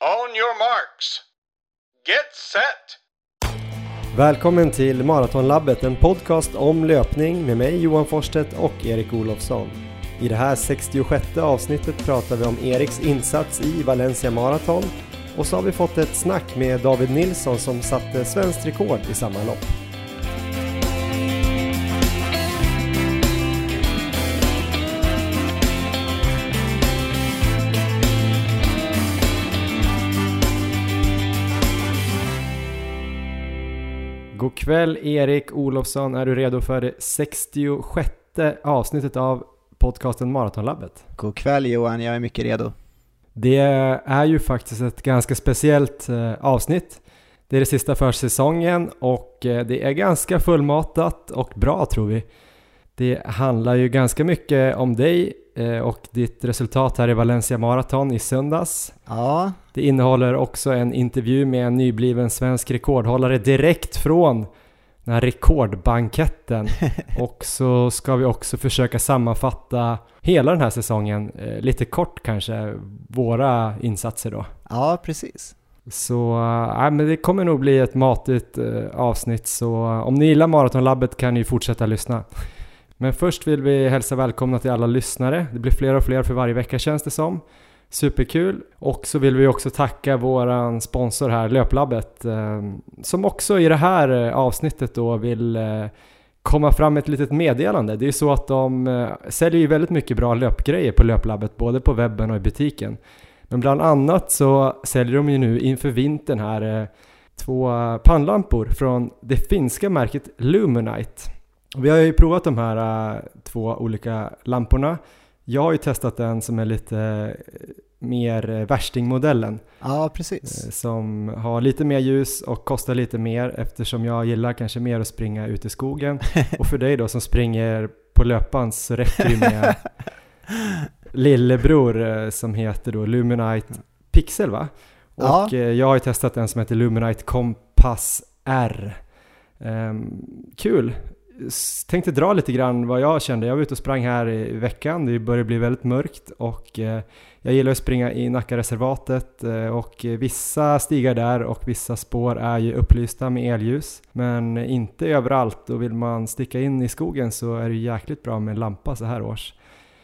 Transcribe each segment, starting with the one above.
On your marks. Get set! Välkommen till Maratonlabbet, en podcast om löpning med mig Johan Forstedt och Erik Olofsson. I det här 66 avsnittet pratar vi om Eriks insats i Valencia Marathon och så har vi fått ett snack med David Nilsson som satte svenskt rekord i samma lopp. God kväll Erik Olofsson, är du redo för det 66 avsnittet av podcasten Maratonlabbet? God kväll Johan, jag är mycket redo. Det är ju faktiskt ett ganska speciellt eh, avsnitt. Det är det sista för säsongen och eh, det är ganska fullmatat och bra tror vi. Det handlar ju ganska mycket om dig och ditt resultat här i Valencia Marathon i söndags. Ja. Det innehåller också en intervju med en nybliven svensk rekordhållare direkt från den här rekordbanketten. och så ska vi också försöka sammanfatta hela den här säsongen, eh, lite kort kanske, våra insatser då. Ja, precis. Så äh, men det kommer nog bli ett matigt äh, avsnitt så om ni gillar Maratonlabbet kan ni fortsätta lyssna. Men först vill vi hälsa välkomna till alla lyssnare. Det blir fler och fler för varje vecka känns det som. Superkul! Och så vill vi också tacka våran sponsor här, Löplabbet, eh, som också i det här eh, avsnittet då vill eh, komma fram med ett litet meddelande. Det är ju så att de säljer ju väldigt mycket bra löpgrejer på Löplabbet, både på webben och i butiken. Men bland annat så säljer de ju nu inför vintern här två pannlampor från det finska märket Luminite. Vi har ju provat de här äh, två olika lamporna. Jag har ju testat den som är lite äh, mer äh, värstingmodellen. Ja, precis. Som har lite mer ljus och kostar lite mer eftersom jag gillar kanske mer att springa ute i skogen. och för dig då som springer på löpband så räcker det med lillebror som heter då Luminite Pixel va? Och ja. jag har ju testat en som heter Luminite Compass R. Um, kul! Tänkte dra lite grann vad jag kände. Jag var ute och sprang här i veckan. Det börjar bli väldigt mörkt och eh, jag gillar att springa i Nackareservatet eh, och vissa stigar där och vissa spår är ju upplysta med elljus. Men inte överallt och vill man sticka in i skogen så är det jäkligt bra med en lampa så här års.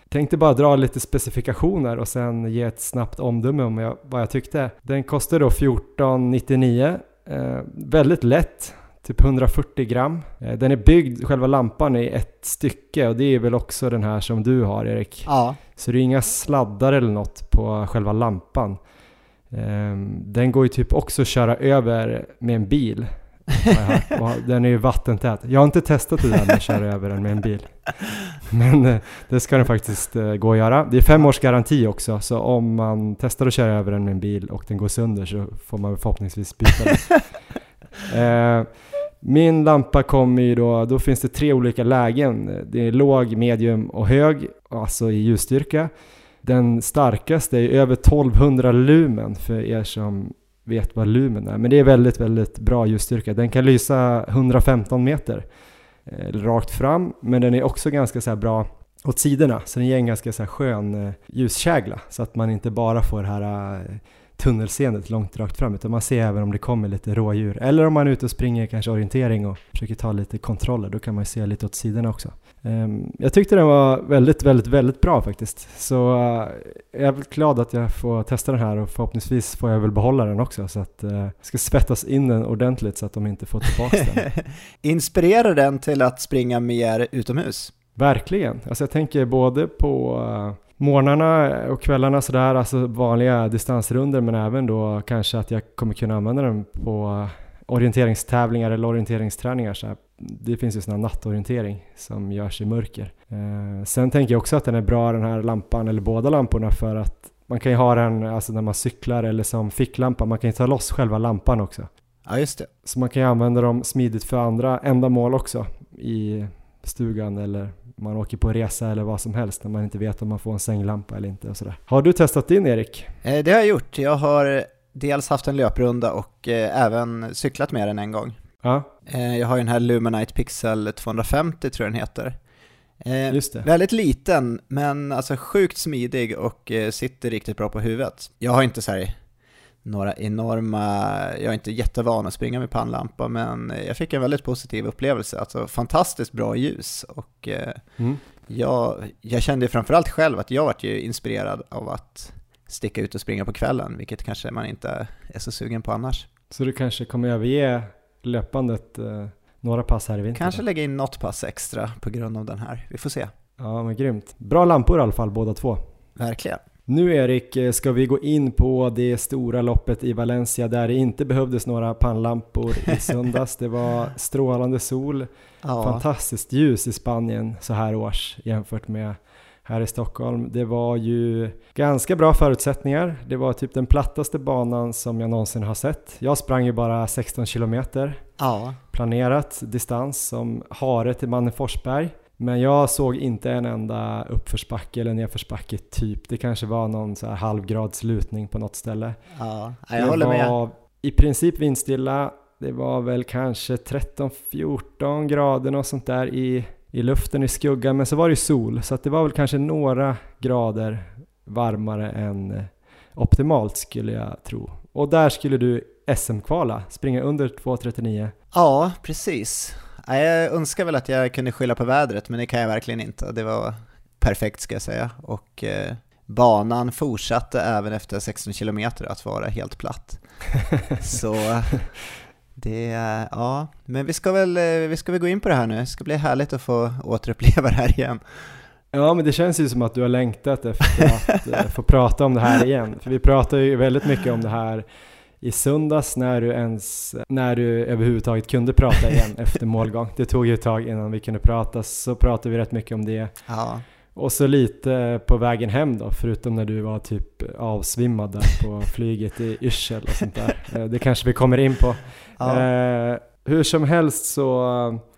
Tänkte bara dra lite specifikationer och sen ge ett snabbt omdöme om jag, vad jag tyckte. Den kostar då 1499 eh, väldigt lätt, typ 140 gram. Eh, den är byggd, själva lampan, i ett stycke och det är väl också den här som du har Erik? Ja. Så det är inga sladdar eller något på själva lampan. Ehm, den går ju typ också att köra över med en bil. Den är ju vattentät. Jag har inte testat det där med att köra över den med en bil. Men eh, det ska den faktiskt eh, gå att göra. Det är fem års garanti också, så om man testar att köra över den med en bil och den går sönder så får man förhoppningsvis byta den. Min lampa kommer ju då, då finns det tre olika lägen. Det är låg, medium och hög, alltså i ljusstyrka. Den starkaste är över 1200 lumen för er som vet vad lumen är. Men det är väldigt, väldigt bra ljusstyrka. Den kan lysa 115 meter eh, rakt fram, men den är också ganska så bra åt sidorna. Så den ger en ganska så skön eh, ljuskägla så att man inte bara får det här eh, tunnelseendet långt rakt fram utan man ser även om det kommer lite rådjur. Eller om man är ute och springer kanske orientering och försöker ta lite kontroller, då kan man se lite åt sidorna också. Um, jag tyckte den var väldigt, väldigt, väldigt bra faktiskt. Så uh, jag är väldigt glad att jag får testa den här och förhoppningsvis får jag väl behålla den också så att jag ska svettas in den ordentligt så att de inte får tillbaka den. Inspirerar den till att springa mer utomhus? Verkligen. Alltså jag tänker både på uh, morgnarna och kvällarna sådär, alltså vanliga distansrunder men även då kanske att jag kommer kunna använda den på orienteringstävlingar eller orienteringsträningar. Så här. Det finns ju sån här nattorientering som görs i mörker. Eh, sen tänker jag också att den är bra den här lampan, eller båda lamporna, för att man kan ju ha den alltså när man cyklar eller som ficklampa, man kan ju ta loss själva lampan också. Ja, just det. Så man kan ju använda dem smidigt för andra ändamål också i stugan eller man åker på resa eller vad som helst när man inte vet om man får en sänglampa eller inte och sådär. Har du testat din Erik? Eh, det har jag gjort. Jag har dels haft en löprunda och eh, även cyklat med den en gång. Ja. Eh, jag har ju den här Luminite Pixel 250 tror jag den heter. Just det. Väldigt liten, men alltså sjukt smidig och sitter riktigt bra på huvudet. Jag har inte så här några enorma, jag är inte jättevan att springa med pannlampa, men jag fick en väldigt positiv upplevelse. Alltså fantastiskt bra ljus och eh, Mm. jag, jag kände framförallt själv att jag vart ju inspirerad av att sticka ut och springa på kvällen, vilket kanske man inte är så sugen på annars. Så du kanske kommer överge löpandet eh, några pass här i vinter? Kanske lägga in något pass extra på grund av den här, vi får se. Ja, men grymt. Bra lampor i alla fall båda två. Verkligen. Nu Erik, eh, ska vi gå in på det stora loppet i Valencia där det inte behövdes några pannlampor i söndags. Det var strålande sol, Ja, fantastiskt ljus i Spanien så här års jämfört med här i Stockholm. Det var ju ganska bra förutsättningar. Det var typ den plattaste banan som jag någonsin har sett. Jag sprang ju bara 16 kilometer ja, planerat distans som hare till Manneforsberg. Men jag såg inte en enda uppförsbacke eller nedförsbacke typ. Det kanske var någon så här halvgrads lutning på något ställe. ja. jag det håller med. var i princip vindstilla. Det var väl kanske 13-14 grader och sånt där i, i luften i skugga. Men så var det ju sol så det var väl kanske några grader varmare än eh, optimalt skulle jag tro. Och där skulle du SM-kvala, springa under 2.39. Ja, precis. Ja, Jag önskar väl att jag kunde skylla på vädret, men det kan jag verkligen inte. Det var perfekt ska jag säga. Och eh, banan fortsatte även efter 16 kilometer att vara helt platt. Så det, ja, men vi ska, väl, eh, vi ska väl gå in på det här nu. Det ska bli härligt att få återuppleva det här igen. Ja, men det känns ju som att du har längtat efter att eh, få prata om det här igen. För vi pratade ju väldigt mycket om det här i söndags när du ens, när du överhuvudtaget kunde prata igen efter målgång. Det tog ju ett tag innan vi kunde prata, så pratade vi rätt mycket om det. Ja, Och så lite på vägen hem då, förutom när du var typ avsvimmad där på flyget i Yrsel och sånt där. Eh, Det kanske vi kommer in på. ja, Eh, hur som helst så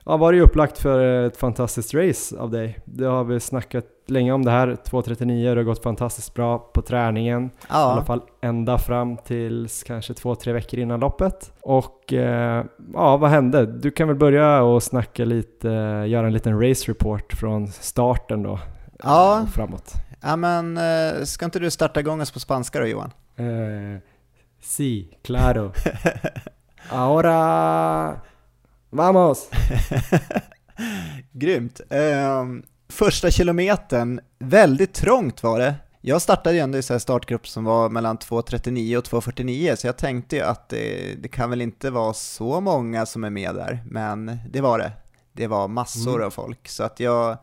ja, var det ju upplagt för ett fantastiskt race av dig. Det har vi snackat länge om det här, 2.39, det har gått fantastiskt bra på träningen. I alla ja, fall ända fram tills kanske två, tre veckor innan loppet. Och eh, ja, vad hände? Du kan väl börja och snacka lite, göra en liten race report från starten då. Ja. eh, framåt. ja men eh, ska inte du starta igång oss på spanska då Johan? Eh, sí, claro. Ahora vamos! Grymt. Ehm, första kilometern, väldigt trångt var det. Jag startade ju ändå i så här startgrupp som var mellan 2.39 och 2.49 så jag tänkte ju att det, det kan väl inte vara så många som är med där, men det var det. Det var massor Mm. av folk så att jag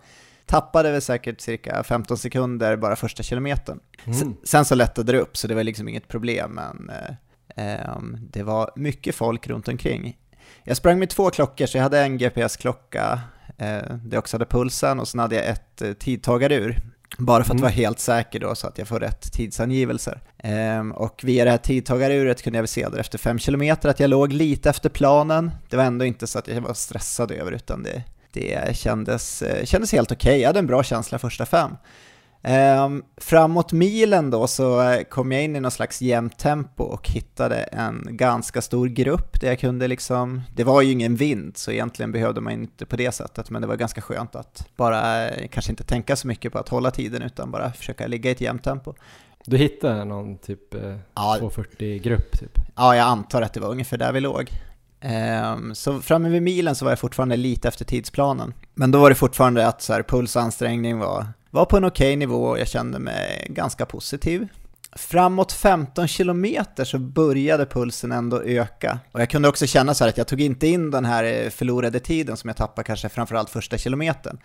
tappade väl säkert cirka 15 sekunder bara första kilometern. Mm. Sen, sen så lättade det upp så det var liksom inget problem men eh, ehm, det var mycket folk runt omkring. Jag sprang med två klockor så jag hade en GPS-klocka eh, också hade pulsen och sen hade jag ett eh, tidtagarur. Bara för att Mm. vara helt säker då så att jag får rätt tidsangivelser. Ehm, och via det här tidtagaruret kunde jag väl se där efter fem kilometer att jag låg lite efter planen. Det var ändå inte så att jag var stressad över utan det, det kändes, eh, kändes helt okej. Jag hade en bra känsla första fem. Ehm, framåt milen då så eh, kom jag in i någon slags jämnt tempo och hittade en ganska stor grupp där jag kunde liksom, det var ju ingen vind så egentligen behövde man inte på det sättet men det var ganska skönt att bara eh, kanske inte tänka så mycket på att hålla tiden utan bara försöka ligga i ett jämnt tempo. Du hittade någon typ eh, Ja. 240-grupp typ? Ja, jag antar att det var ungefär där vi låg. Ehm, så framme vid milen så var jag fortfarande lite efter tidsplanen. Men då var det fortfarande att så här, puls och ansträngning var, var på en okej nivå och jag kände mig ganska positiv. Framåt 15 kilometer så började pulsen ändå öka. Och jag kunde också känna så här att jag tog inte in den här eh, förlorade tiden som jag tappade kanske framförallt första kilometern.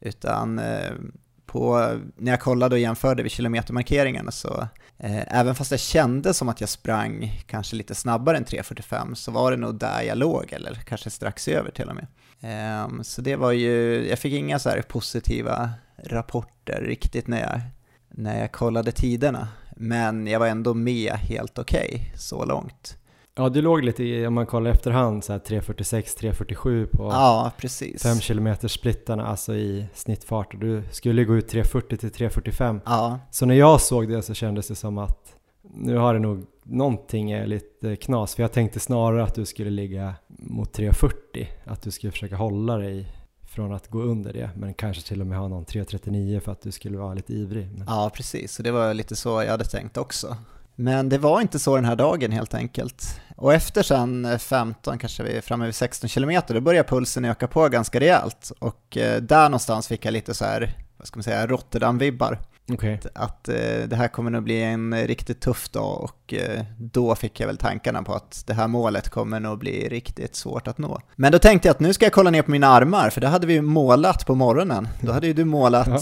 Utan eh, på, när jag kollade och jämförde vid kilometermarkeringarna så eh, även fast jag kände som att jag sprang kanske lite snabbare än 3.45 så var det nog där jag låg eller kanske strax över till och med. Eh, så det var ju, jag fick inga så här positiva rapporter riktigt när jag, när jag kollade tiderna. Men jag var ändå med helt okej så långt. Ja, du låg lite i, om man kollar efterhand, så här 3.46-3.47 på Ja, precis. 5 km splittarna, alltså i snittfart. Och du skulle gå ut 3.40 till 3.45. Ja, Så när jag såg det så kändes det som att nu har det nog någonting är lite knas. För jag tänkte snarare att du skulle ligga mot 3.40. Att du skulle försöka hålla dig från att gå under det. Men kanske till och med ha någon 3.39 för att du skulle vara lite ivrig. Men, ja, precis. och det var lite så jag hade tänkt också. Men det var inte så den här dagen helt enkelt. Och efter sen eh, 15, kanske vi är framme vid 16 kilometer, då börjar pulsen öka på ganska rejält. Och eh, där någonstans fick jag lite så här, vad ska man säga, Rotterdam-vibbar. Okej. Att, att eh, det här kommer nog bli en riktigt tuff dag och eh, då fick jag väl tankarna på att det här målet kommer nog bli riktigt svårt att nå. Men då tänkte jag att nu ska jag kolla ner på mina armar, för det hade vi ju målat på morgonen. Då hade ju du målat Ja.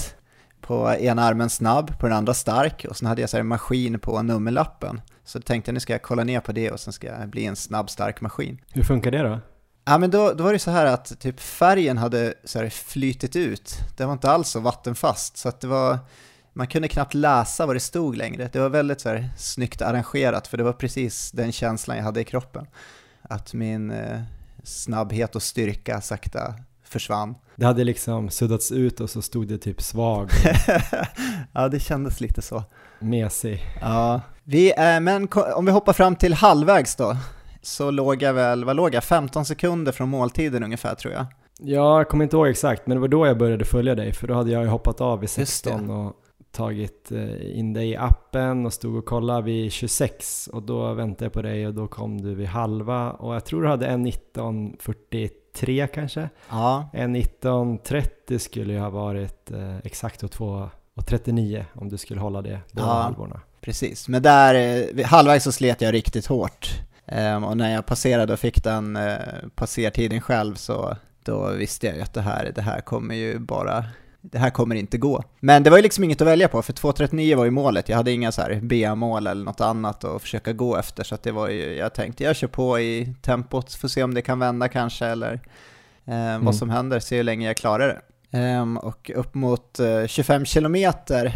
på ena armen snabb, på den andra stark och sen hade jag så här en maskin på nummerlappen. Så då tänkte jag nu ska jag kolla ner på det och sen ska jag bli en snabb stark maskin. Hur funkar det då? Ja men då, då var det så här att typ färgen hade så här flytit ut. Den var inte alls så vattenfast så att det var, man kunde knappt läsa vad det stod längre. Det var väldigt så här snyggt arrangerat för det var precis den känslan jag hade i kroppen. Att min eh, snabbhet och styrka sakta försvann. Det hade liksom suddats ut och så stod det typ svag ja det kändes lite så. mesig. Ja, vi, eh, men om vi hoppar fram till halvvägs då, så låg jag väl, vad låg jag, 15 sekunder från måltiden ungefär tror jag. Ja, jag kommer inte ihåg exakt, men det var då jag började följa dig, för då hade jag ju hoppat av det. 16 och tagit eh, in dig i appen och stod och kollade vid 26 och då väntade jag på dig och då kom du vid halva och jag tror du hade en 19.43 kanske. Ja, En 19.30 skulle ju ha varit eh, exakt och 2 och 39 om du skulle hålla det båda Ja. halvorna. precis. Men där, eh, halvvägs så slet jag riktigt hårt. Ehm, och när jag passerade och fick den eh, passertiden själv så då visste jag ju att det här, det här kommer ju bara det här kommer inte gå. Men det var ju liksom inget att välja på, för 2.39 var ju målet. Jag hade inga så här B-mål eller något annat att försöka gå efter, så det var ju, jag tänkte jag kör på i tempot, får se om det kan vända kanske, eller eh, Mm. vad som händer, se hur länge jag klarar det. Ehm, och upp mot eh, 25 kilometer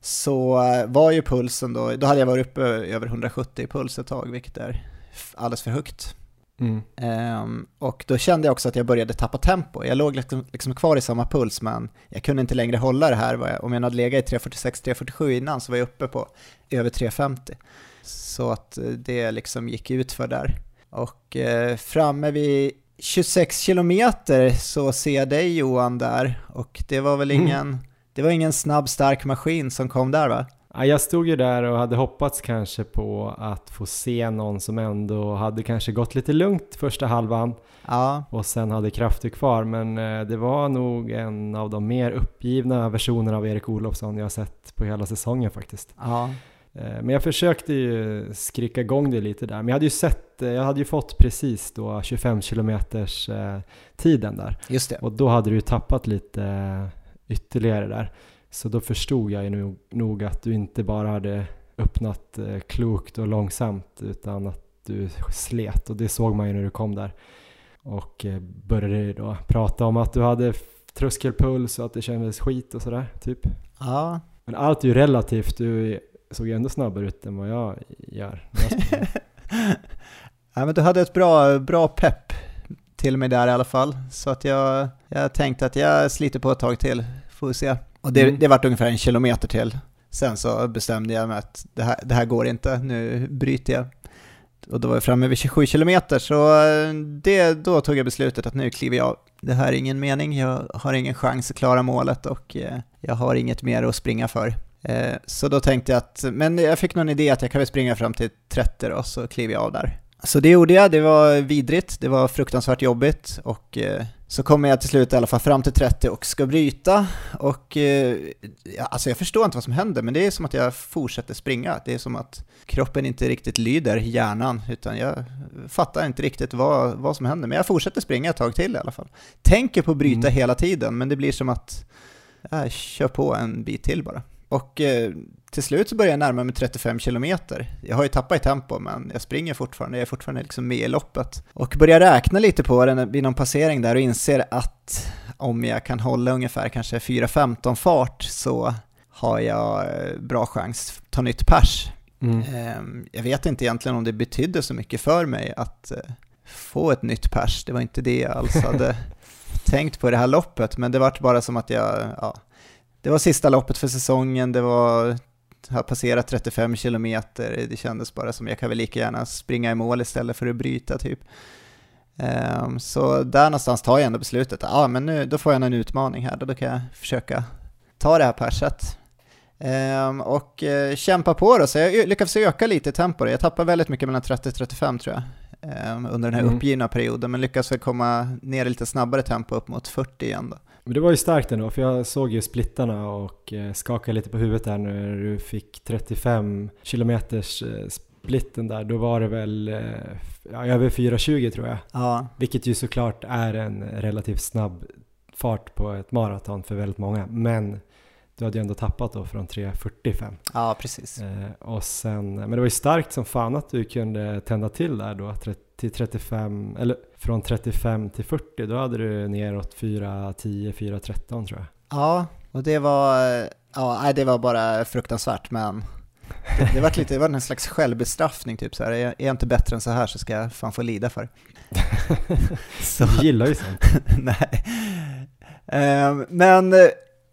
så eh, var ju pulsen då, då hade jag varit uppe över 170 i puls ett tag, vilket är alldeles för högt. Mm. Ehm, och då kände jag också att jag började tappa tempo. Jag låg liksom, liksom kvar i samma puls, men jag kunde inte längre hålla det här. Om jag hade legat i 3.46-3.47 innan så var jag uppe på över 3.50. Så att eh, det liksom gick ut för där. Och eh, framme vid 26 kilometer så ser jag dig Johan där, och det var väl Mm. ingen, det var ingen snabb stark maskin som kom där va? Ja, jag stod ju där och hade hoppats kanske på att få se någon som ändå hade kanske gått lite lugnt första halvan Ja, och sen hade krafter kvar. Men eh, det var nog en av de mer uppgivna versionerna av Erik Olofsson jag har sett på hela säsongen faktiskt. ja, Eh, Men jag försökte ju skrika igång det lite där. Men jag hade ju sett, eh, jag hade ju fått precis då 25 kilometers eh, tiden där. just det. Och då hade du ju tappat lite ytterligare där. Så då förstod jag nog, nog att du inte bara hade öppnat eh, klokt och långsamt utan att du slet och det såg man ju när du kom där. Och eh, började då prata om att du hade tröskelpuls och att det kändes skit och sådär typ. Ja, Men allt är ju relativt, du såg ju ändå snabbare ut än vad jag gör. jag. Ja, men du hade ett bra, bra pepp till mig där i alla fall. Så att jag, jag tänkte att jag sliter på ett tag till, får vi se. Och det, Mm. det vart ungefär en kilometer till. Sen så bestämde jag mig att det här, det här går inte, nu bryter jag. Och då var jag framme vid 27 kilometer, så eh, det, då tog jag beslutet att nu kliver jag av. Det här är ingen mening, jag har ingen chans att klara målet och eh, jag har inget mer att springa för. Eh, Så då tänkte jag att, men jag fick någon idé att jag kan väl springa fram till 30 då, så kliver jag av där. Så det gjorde jag, det var vidrigt, det var fruktansvärt jobbigt och så kommer jag till slut i alla fall fram till 30 och ska bryta och eh, ja, alltså jag förstår inte vad som händer men det är som att jag fortsätter springa. Det är som att kroppen inte riktigt lyder hjärnan utan jag fattar inte riktigt vad, vad som händer men jag fortsätter springa ett tag till i alla fall. Tänker på att bryta Mm. hela tiden men det blir som att jag kör på en bit till bara. Och eh, till slut så börjar jag närma mig 35 kilometer. Jag har ju tappat i tempo, men jag springer fortfarande. Jag är fortfarande liksom med i loppet. Och börjar räkna lite på den vid någon passering där och inser att om jag kan hålla ungefär kanske 4.15 fart så har jag eh, bra chans att ta nytt pers. Mm. Ehm, Jag vet inte egentligen om det betydde så mycket för mig att eh, få ett nytt pers. Det var inte det jag alls hade tänkt på det här loppet, men det var bara som att jag, ja, det var sista loppet för säsongen, det var, har passerat 35 kilometer, det kändes bara som jag kan väl lika gärna springa i mål istället för att bryta typ. Ehm, så där någonstans tar jag ändå beslutet, ja men nu, då får jag en utmaning här, då, då kan jag försöka ta det här perset. Ehm, och eh, kämpa på då, så jag lyckades öka lite tempo. Jag tappade väldigt mycket mellan 30 och 35 tror jag ehm, under den här Mm. uppgivna perioden, men lyckades väl komma ner i lite snabbare tempo upp mot 40 igen då. Men det var ju starkt ändå, för jag såg ju splittarna och eh, skakade lite på huvudet där när du fick 35 kilometers eh, splitten där. Då var det väl eh, ja, över 4.20 tror jag. Ja, Vilket ju såklart är en relativt snabb fart på ett maraton för väldigt många. Men du hade ju ändå tappat då från 3.45. ja precis. Eh, och sen, men det var ju starkt som fan att du kunde tända till där då till 35, eller från 35 till 40. Då hade du neråt 4.10, 4.13 tror jag. Ja, och det var, ja, det var bara fruktansvärt, men det, det, var lite, det var en slags självbestraffning typ så här. Är, jag inte bättre än så här så ska jag fan få lida för så, Du gillar ju sånt. nej. Ehm, men eh,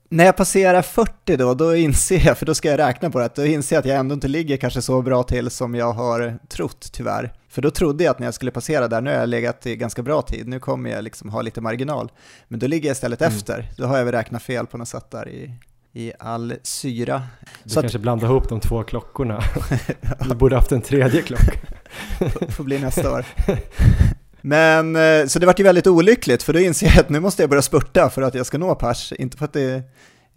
när jag passerar 40 då, då inser jag, för då ska jag räkna på det, då inser jag att jag ändå inte ligger kanske så bra till som jag har trott tyvärr. För då trodde jag att när jag skulle passera där, nu har jag legat i ganska bra tid, nu kommer jag liksom ha lite marginal. Men då ligger jag istället Mm. efter, då har jag väl räknat fel på något sätt där i, i all syra. Du Så att- kanske blandar ihop de två klockorna. Du borde haft en tredje klocka. Får- får bli nästa år. Men, eh, så det vart ju väldigt olyckligt, för då inser jag att nu måste jag börja spurta för att jag ska nå pers. Inte för att, det,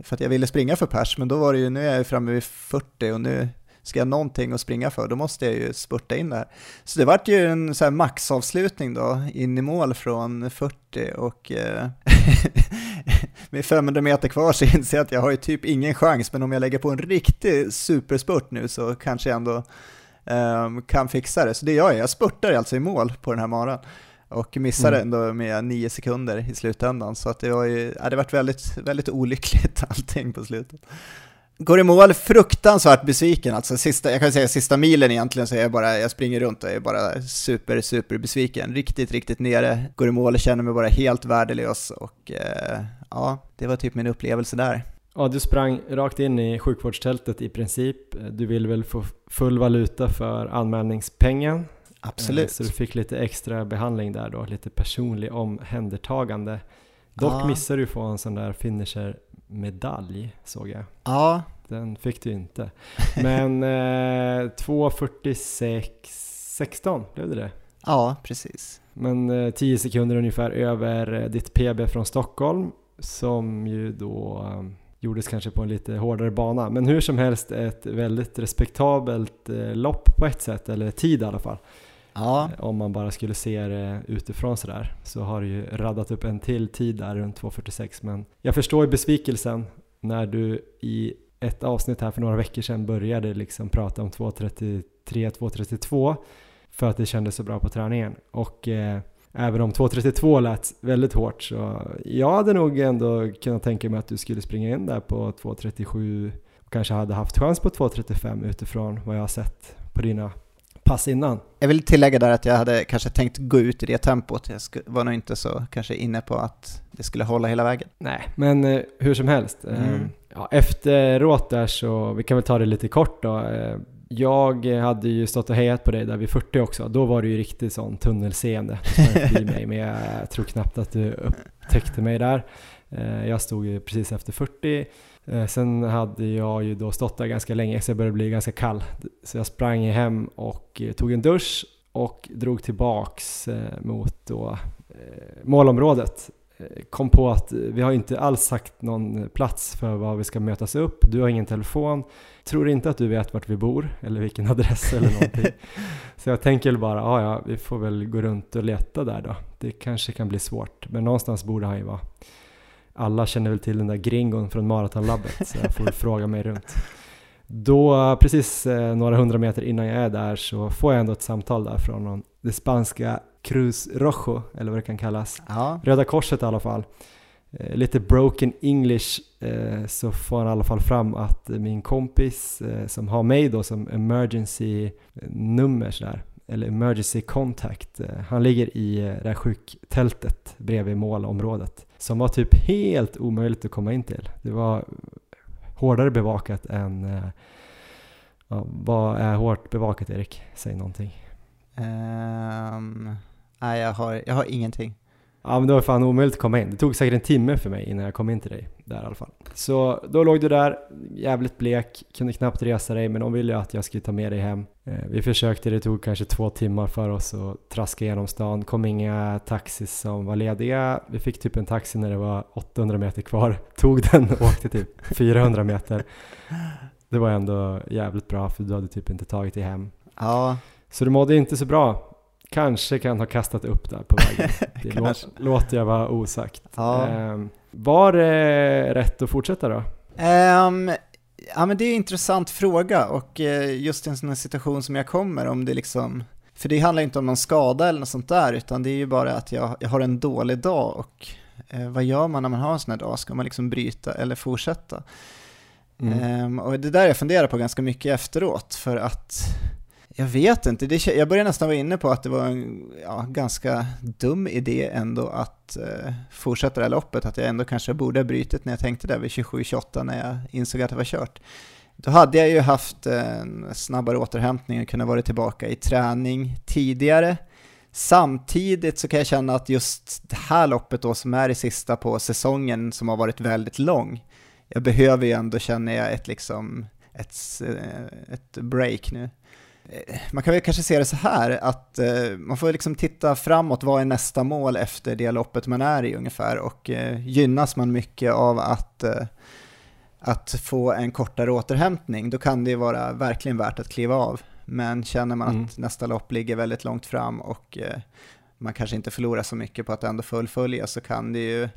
för att jag ville springa för pers, men då var det ju, nu är jag framme vid 40 och nu ska jag ha någonting att springa för, då måste jag ju spurta in där. Så det vart ju en så här maxavslutning då, in i mål från 40 och eh, med 500 meter kvar så inser jag att jag har ju typ ingen chans, men om jag lägger på en riktig superspurt nu så kanske jag ändå ehm, kan fixa det. Så det gör jag, jag spurtar alltså i mål på den här maran och missar Mm. ändå med nio sekunder i slutändan. Så att det var ju, ja, det varit väldigt, väldigt olyckligt allting på slutet. Går i mål, fruktansvärt besviken. Alltså sista, jag kan säga sista milen egentligen så är jag bara, jag springer runt och är bara super, super besviken. Riktigt, riktigt nere. Går i mål och känner mig bara helt värdelös och eh, ja, det var typ min upplevelse där. Ja, du sprang rakt in i sjukvårdstältet i princip. Du ville väl få full valuta för anmälningspengen. Absolut. Eh, Så du fick lite extra behandling där då, lite personlig omhändertagande. Dock Ja. missade du få en sån där finisher-medalj såg jag. Ja, Den fick du inte. Men eh, 2.46.16 blev det det. ja, precis. Men eh, 10 sekunder ungefär över eh, ditt PB från Stockholm som ju då eh, gjordes kanske på en lite hårdare bana. Men hur som helst ett väldigt respektabelt eh, lopp på ett sätt, eller tid i alla fall. Ja, Eh, Om man bara skulle se det utifrån sådär så har du ju raddat upp en till tid där runt 2.46 men jag förstår ju besvikelsen när du i ett avsnitt här för några veckor sedan började liksom prata om 2.33, 2.32 för att det kändes så bra på träningen och eh, även om 2.32 lät väldigt hårt så jag hade nog ändå kunnat tänka mig att du skulle springa in där på 2.37 och kanske hade haft chans på 2.35 utifrån vad jag har sett på dina pass innan. jag vill tillägga där att jag hade kanske tänkt gå ut i det tempot. Jag var nog inte så kanske inne på att det skulle hålla hela vägen. Nej, men eh, hur som helst. eh, Mm. Ja, efteråt där så, vi kan väl ta det lite kort då. Eh, jag hade ju stått och hejat på dig där vid 40 också. Då var det ju riktigt sån tunnelseende. Du mig, men jag tror knappt att du upptäckte mig där. Eh, jag stod ju precis efter 40. Eh, sen hade jag ju då stått där ganska länge så jag började bli ganska kall. Så jag sprang hem och tog en dusch och drog tillbaks mot då målområdet Eh, kom på att eh, vi har inte alls sagt någon eh, plats för var vi ska mötas upp. Du har ingen telefon. Tror inte att du vet vart vi bor eller vilken adress eller någonting. Så jag tänker väl bara, ja ja, vi får väl gå runt och leta där då. Det kanske kan bli svårt, men någonstans borde han ju vara. Alla känner väl till den där gringon från maratonlabbet, så jag får väl fråga mig runt. Då, precis eh, några hundra meter innan jag är där så får jag ändå ett samtal där från någon, det spanska Cruz Rojo, eller vad det kan kallas. Ja, Röda Korset i alla fall. Eh, lite broken English eh, så får han i alla fall fram att min kompis som har mig då som emergency nummer sådär, eller emergency contact, han ligger i det här sjuktältet bredvid målområdet som var typ helt omöjligt att komma in till. Det var hårdare bevakat än eh, ja, vad är hårt bevakat Erik? Säg någonting. Ehm, nej jag har, jag har ingenting. Ja men det var fan omöjligt att komma in. Det tog säkert en timme för mig innan jag kom in till dig. Där i alla fall. Så då låg du där, jävligt blek, kunde knappt resa dig, men de ville att jag skulle ta med dig hem. Eh, vi försökte, det tog kanske två timmar för oss att traska igenom stan. kom inga taxis som var lediga. Vi fick typ en taxi när det var 800 meter kvar. Tog den och åkte typ 400 meter. Det var ändå jävligt bra för du hade typ inte tagit dig hem. Ja. Så du mådde inte så bra. Kanske kan ha kastat upp där på vägen. Det lå låter jag vara osagt. Ja. Um, var det rätt att fortsätta då? Um, ja men det är en intressant fråga och uh, just i en sån här situation som jag kommer om det liksom för det handlar inte om någon skada eller något sånt där utan det är ju bara att jag, jag har en dålig dag och uh, vad gör man när man har en sån här dag? Ska man liksom bryta eller fortsätta? Mm. Um, och det där jag funderar på ganska mycket efteråt för att jag vet inte, det, jag börjar nästan vara inne på att det var en ja, ganska dum idé ändå att eh, fortsätta det här loppet, att jag ändå kanske borde ha brutit när jag tänkte där vid 27-28 när jag insåg att det var kört. Då hade jag ju haft en snabbare återhämtning och kunnat vara tillbaka i träning tidigare. Samtidigt så kan jag känna att just det här loppet då som är det sista på säsongen som har varit väldigt lång, jag behöver ju ändå känna ett, liksom, ett, eh, ett break nu. Eh, man kan väl kanske se det så här att eh, man får liksom titta framåt, vad är nästa mål efter det loppet man är i ungefär och eh, gynnas man mycket av att, att få en kortare återhämtning, då kan det vara verkligen värt att kliva av. Men känner man mm. att nästa lopp ligger väldigt långt fram och eh, man kanske inte förlorar så mycket på att ändå fullfölja så kan det ju,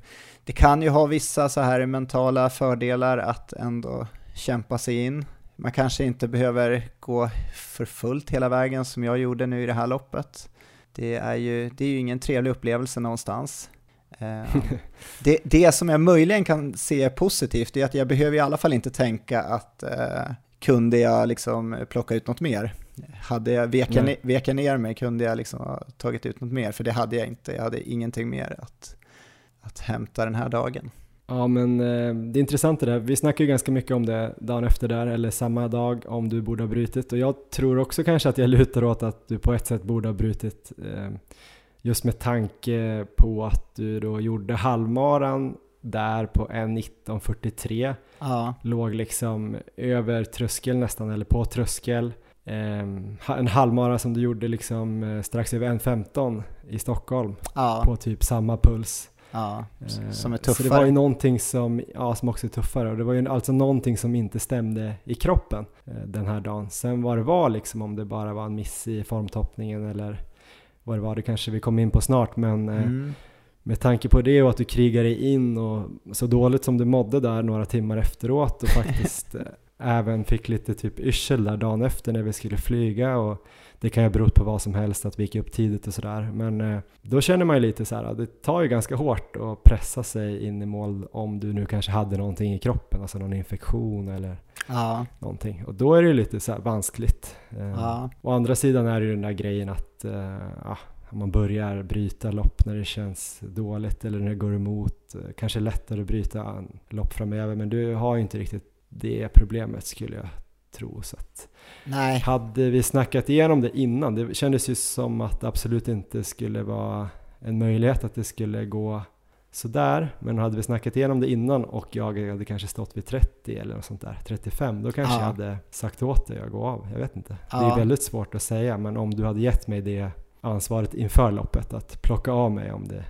det kan ju ha vissa så här mentala fördelar att ändå kämpa sig in man kanske inte behöver gå för fullt hela vägen som jag gjorde nu i det här loppet. Det är ju, det är ju ingen trevlig upplevelse någonstans. Eh, det, det som jag möjligen kan se positivt är att jag behöver i alla fall inte tänka att eh, kunde jag liksom plocka ut något mer? Hade jag veka, ne veka ner mig kunde jag liksom ha tagit ut något mer, för det hade jag inte. Jag hade ingenting mer att, att hämta den här dagen. Ja men eh, det är intressant det där. Vi snackar ju ganska mycket om det dagen efter där eller samma dag om du borde ha brutit och jag tror också kanske att jag lutar åt att du på ett sätt borde ha brutit eh, just med tanke på att du då gjorde halvmaran där på 1.19.43 ja. låg liksom över tröskel nästan eller på tröskel eh, en halvmara som du gjorde liksom eh, strax över 1.15 i Stockholm ja. på typ samma puls Ja, eh, som är tuffare. Så det var ju någonting som, ja, som också är tuffare och det var ju alltså någonting som inte stämde i kroppen eh, den här dagen. Sen vad det var liksom, om det bara var en miss i formtoppningen eller vad det var, det kanske vi kommer in på snart men eh, mm. med tanke på det och att du krigade in och så dåligt som du mådde där några timmar efteråt och faktiskt även fick lite typ yrsel där dagen efter när vi skulle flyga och det kan ju ha berott på vad som helst, att vi gick upp tidigt och sådär. Men eh, då känner man ju lite så här, det tar ju ganska hårt att pressa sig in i mål om du nu kanske hade någonting i kroppen, alltså någon infektion eller ja. någonting. Och då är det ju lite så här vanskligt. Eh, ja. Å andra sidan är det ju den där grejen att eh, ja, man börjar bryta lopp när det känns dåligt eller när det går emot. Kanske lättare att bryta lopp framöver, men du har ju inte riktigt det problemet skulle jag tro. Så Nej. Hade vi snackat igenom det innan, det kändes ju som att det absolut inte skulle vara en möjlighet att det skulle gå sådär. Men hade vi snackat igenom det innan och jag hade kanske stått vid 30 eller något sånt där, 35, då kanske ja. jag hade sagt åt dig att gå av. Jag vet inte. Ja. Det är väldigt svårt att säga, men om du hade gett mig det ansvaret inför loppet, att plocka av mig om det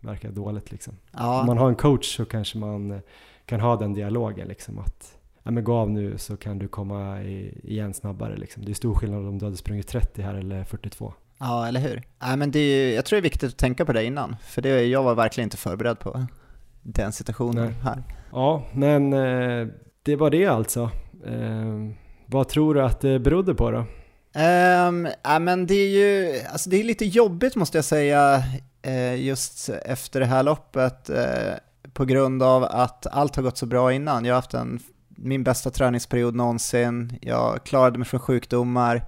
verkar dåligt liksom. Ja. Om man har en coach så kanske man kan ha den dialogen liksom att ja, men gå av nu så kan du komma i, igen snabbare. Liksom. Det är stor skillnad om du hade sprungit 30 här eller 42. Ja, eller hur? Ja, men det är, jag tror det är viktigt att tänka på det innan, för det, jag var verkligen inte förberedd på den situationen Nej. här. Ja, men eh, det var det alltså. Eh, vad tror du att det berodde på då? Um, ja, men det är ju alltså det är lite jobbigt måste jag säga eh, just efter det här loppet på grund av att allt har gått så bra innan. Jag har haft en min bästa träningsperiod någonsin, jag klarade mig från sjukdomar,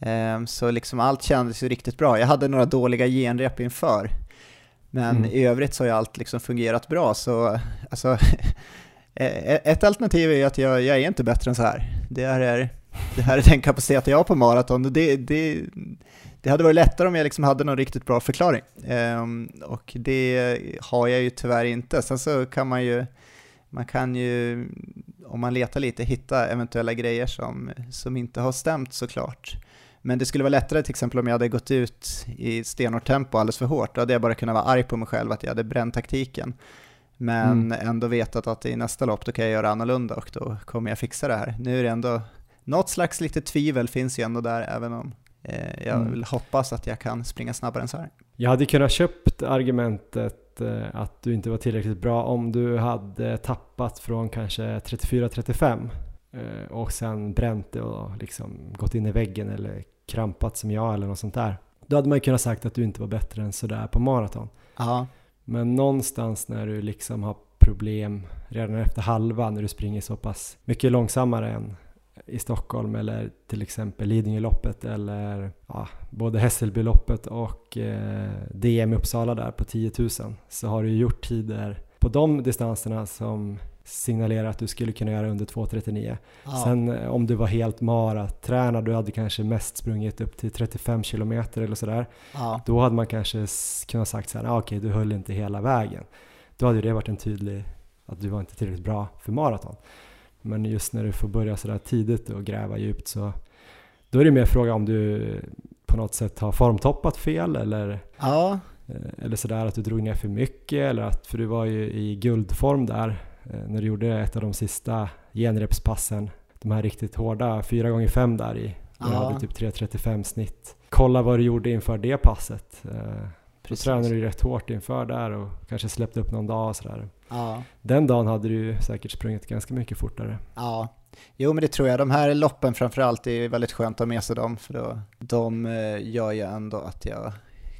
ehm, så liksom allt kändes ju riktigt bra. Jag hade några dåliga genrep inför, men mm. i övrigt så har allt liksom fungerat bra. Så alltså, e-, e-, ett alternativ är ju att jag, jag är inte bättre än så här. Det här är, det här är den kapacitet jag har på maraton. Det, det, det hade varit lättare om jag liksom hade någon riktigt bra förklaring. Um, och det har jag ju tyvärr inte. Sen så kan man ju Man kan ju, om man letar lite, hitta eventuella grejer som, som inte har stämt såklart. Men det skulle vara lättare till exempel om jag hade gått ut i stenhårt tempo alldeles för hårt. Då hade jag bara kunnat vara arg på mig själv att jag hade bränt taktiken. Men mm. ändå vetat att i nästa lopp då kan jag göra annorlunda och då kommer jag fixa det här. Nu är det ändå, något slags lite tvivel finns ju ändå där även om eh, jag mm. vill hoppas att jag kan springa snabbare än så här. Jag hade kunnat köpt argumentet eh, att du inte var tillräckligt bra om du hade tappat från kanske 34-35 eh, och sen bränt det och liksom gått in i väggen eller krampat som jag eller något sånt där. Då hade man ju kunnat sagt att du inte var bättre än sådär på maraton. Ja. Men någonstans när du liksom har problem redan efter halva när du springer så pass mycket långsammare än i Stockholm eller till exempel Lidingöloppet eller ja, både Hässelbyloppet och eh, DM i Uppsala där på 10 000 så har du gjort tider på de distanserna som signalerar att du skulle kunna göra under 2.39. Ja. Sen eh, om du var helt maratränad, du hade kanske mest sprungit upp till 35 kilometer eller sådär. Ja. Då hade man kanske kunnat sagt så här, ah, okej okay, du höll inte hela vägen. Då hade det varit en tydlig, att du var inte tillräckligt bra för maraton. Men just när du får börja sådär tidigt och gräva djupt så då är det mer fråga om du på något sätt har formtoppat fel eller, ja. Eh, eller sådär att du drog ner för mycket eller att, för du var ju i guldform där Eh, när du gjorde ett av de sista genrepspassen, de här riktigt hårda 4 gånger 5 där i, du ja. hade typ 3.35 snitt. Kolla vad du gjorde inför det passet. Eh, då tränade du rätt hårt inför där och kanske släppte upp någon dag och sådär. Ja. Den dagen hade du säkert sprungit ganska mycket fortare. Ja, jo men det tror jag. De här loppen framförallt är väldigt skönt att ha med sig dem för då, de eh, gör ju ändå att jag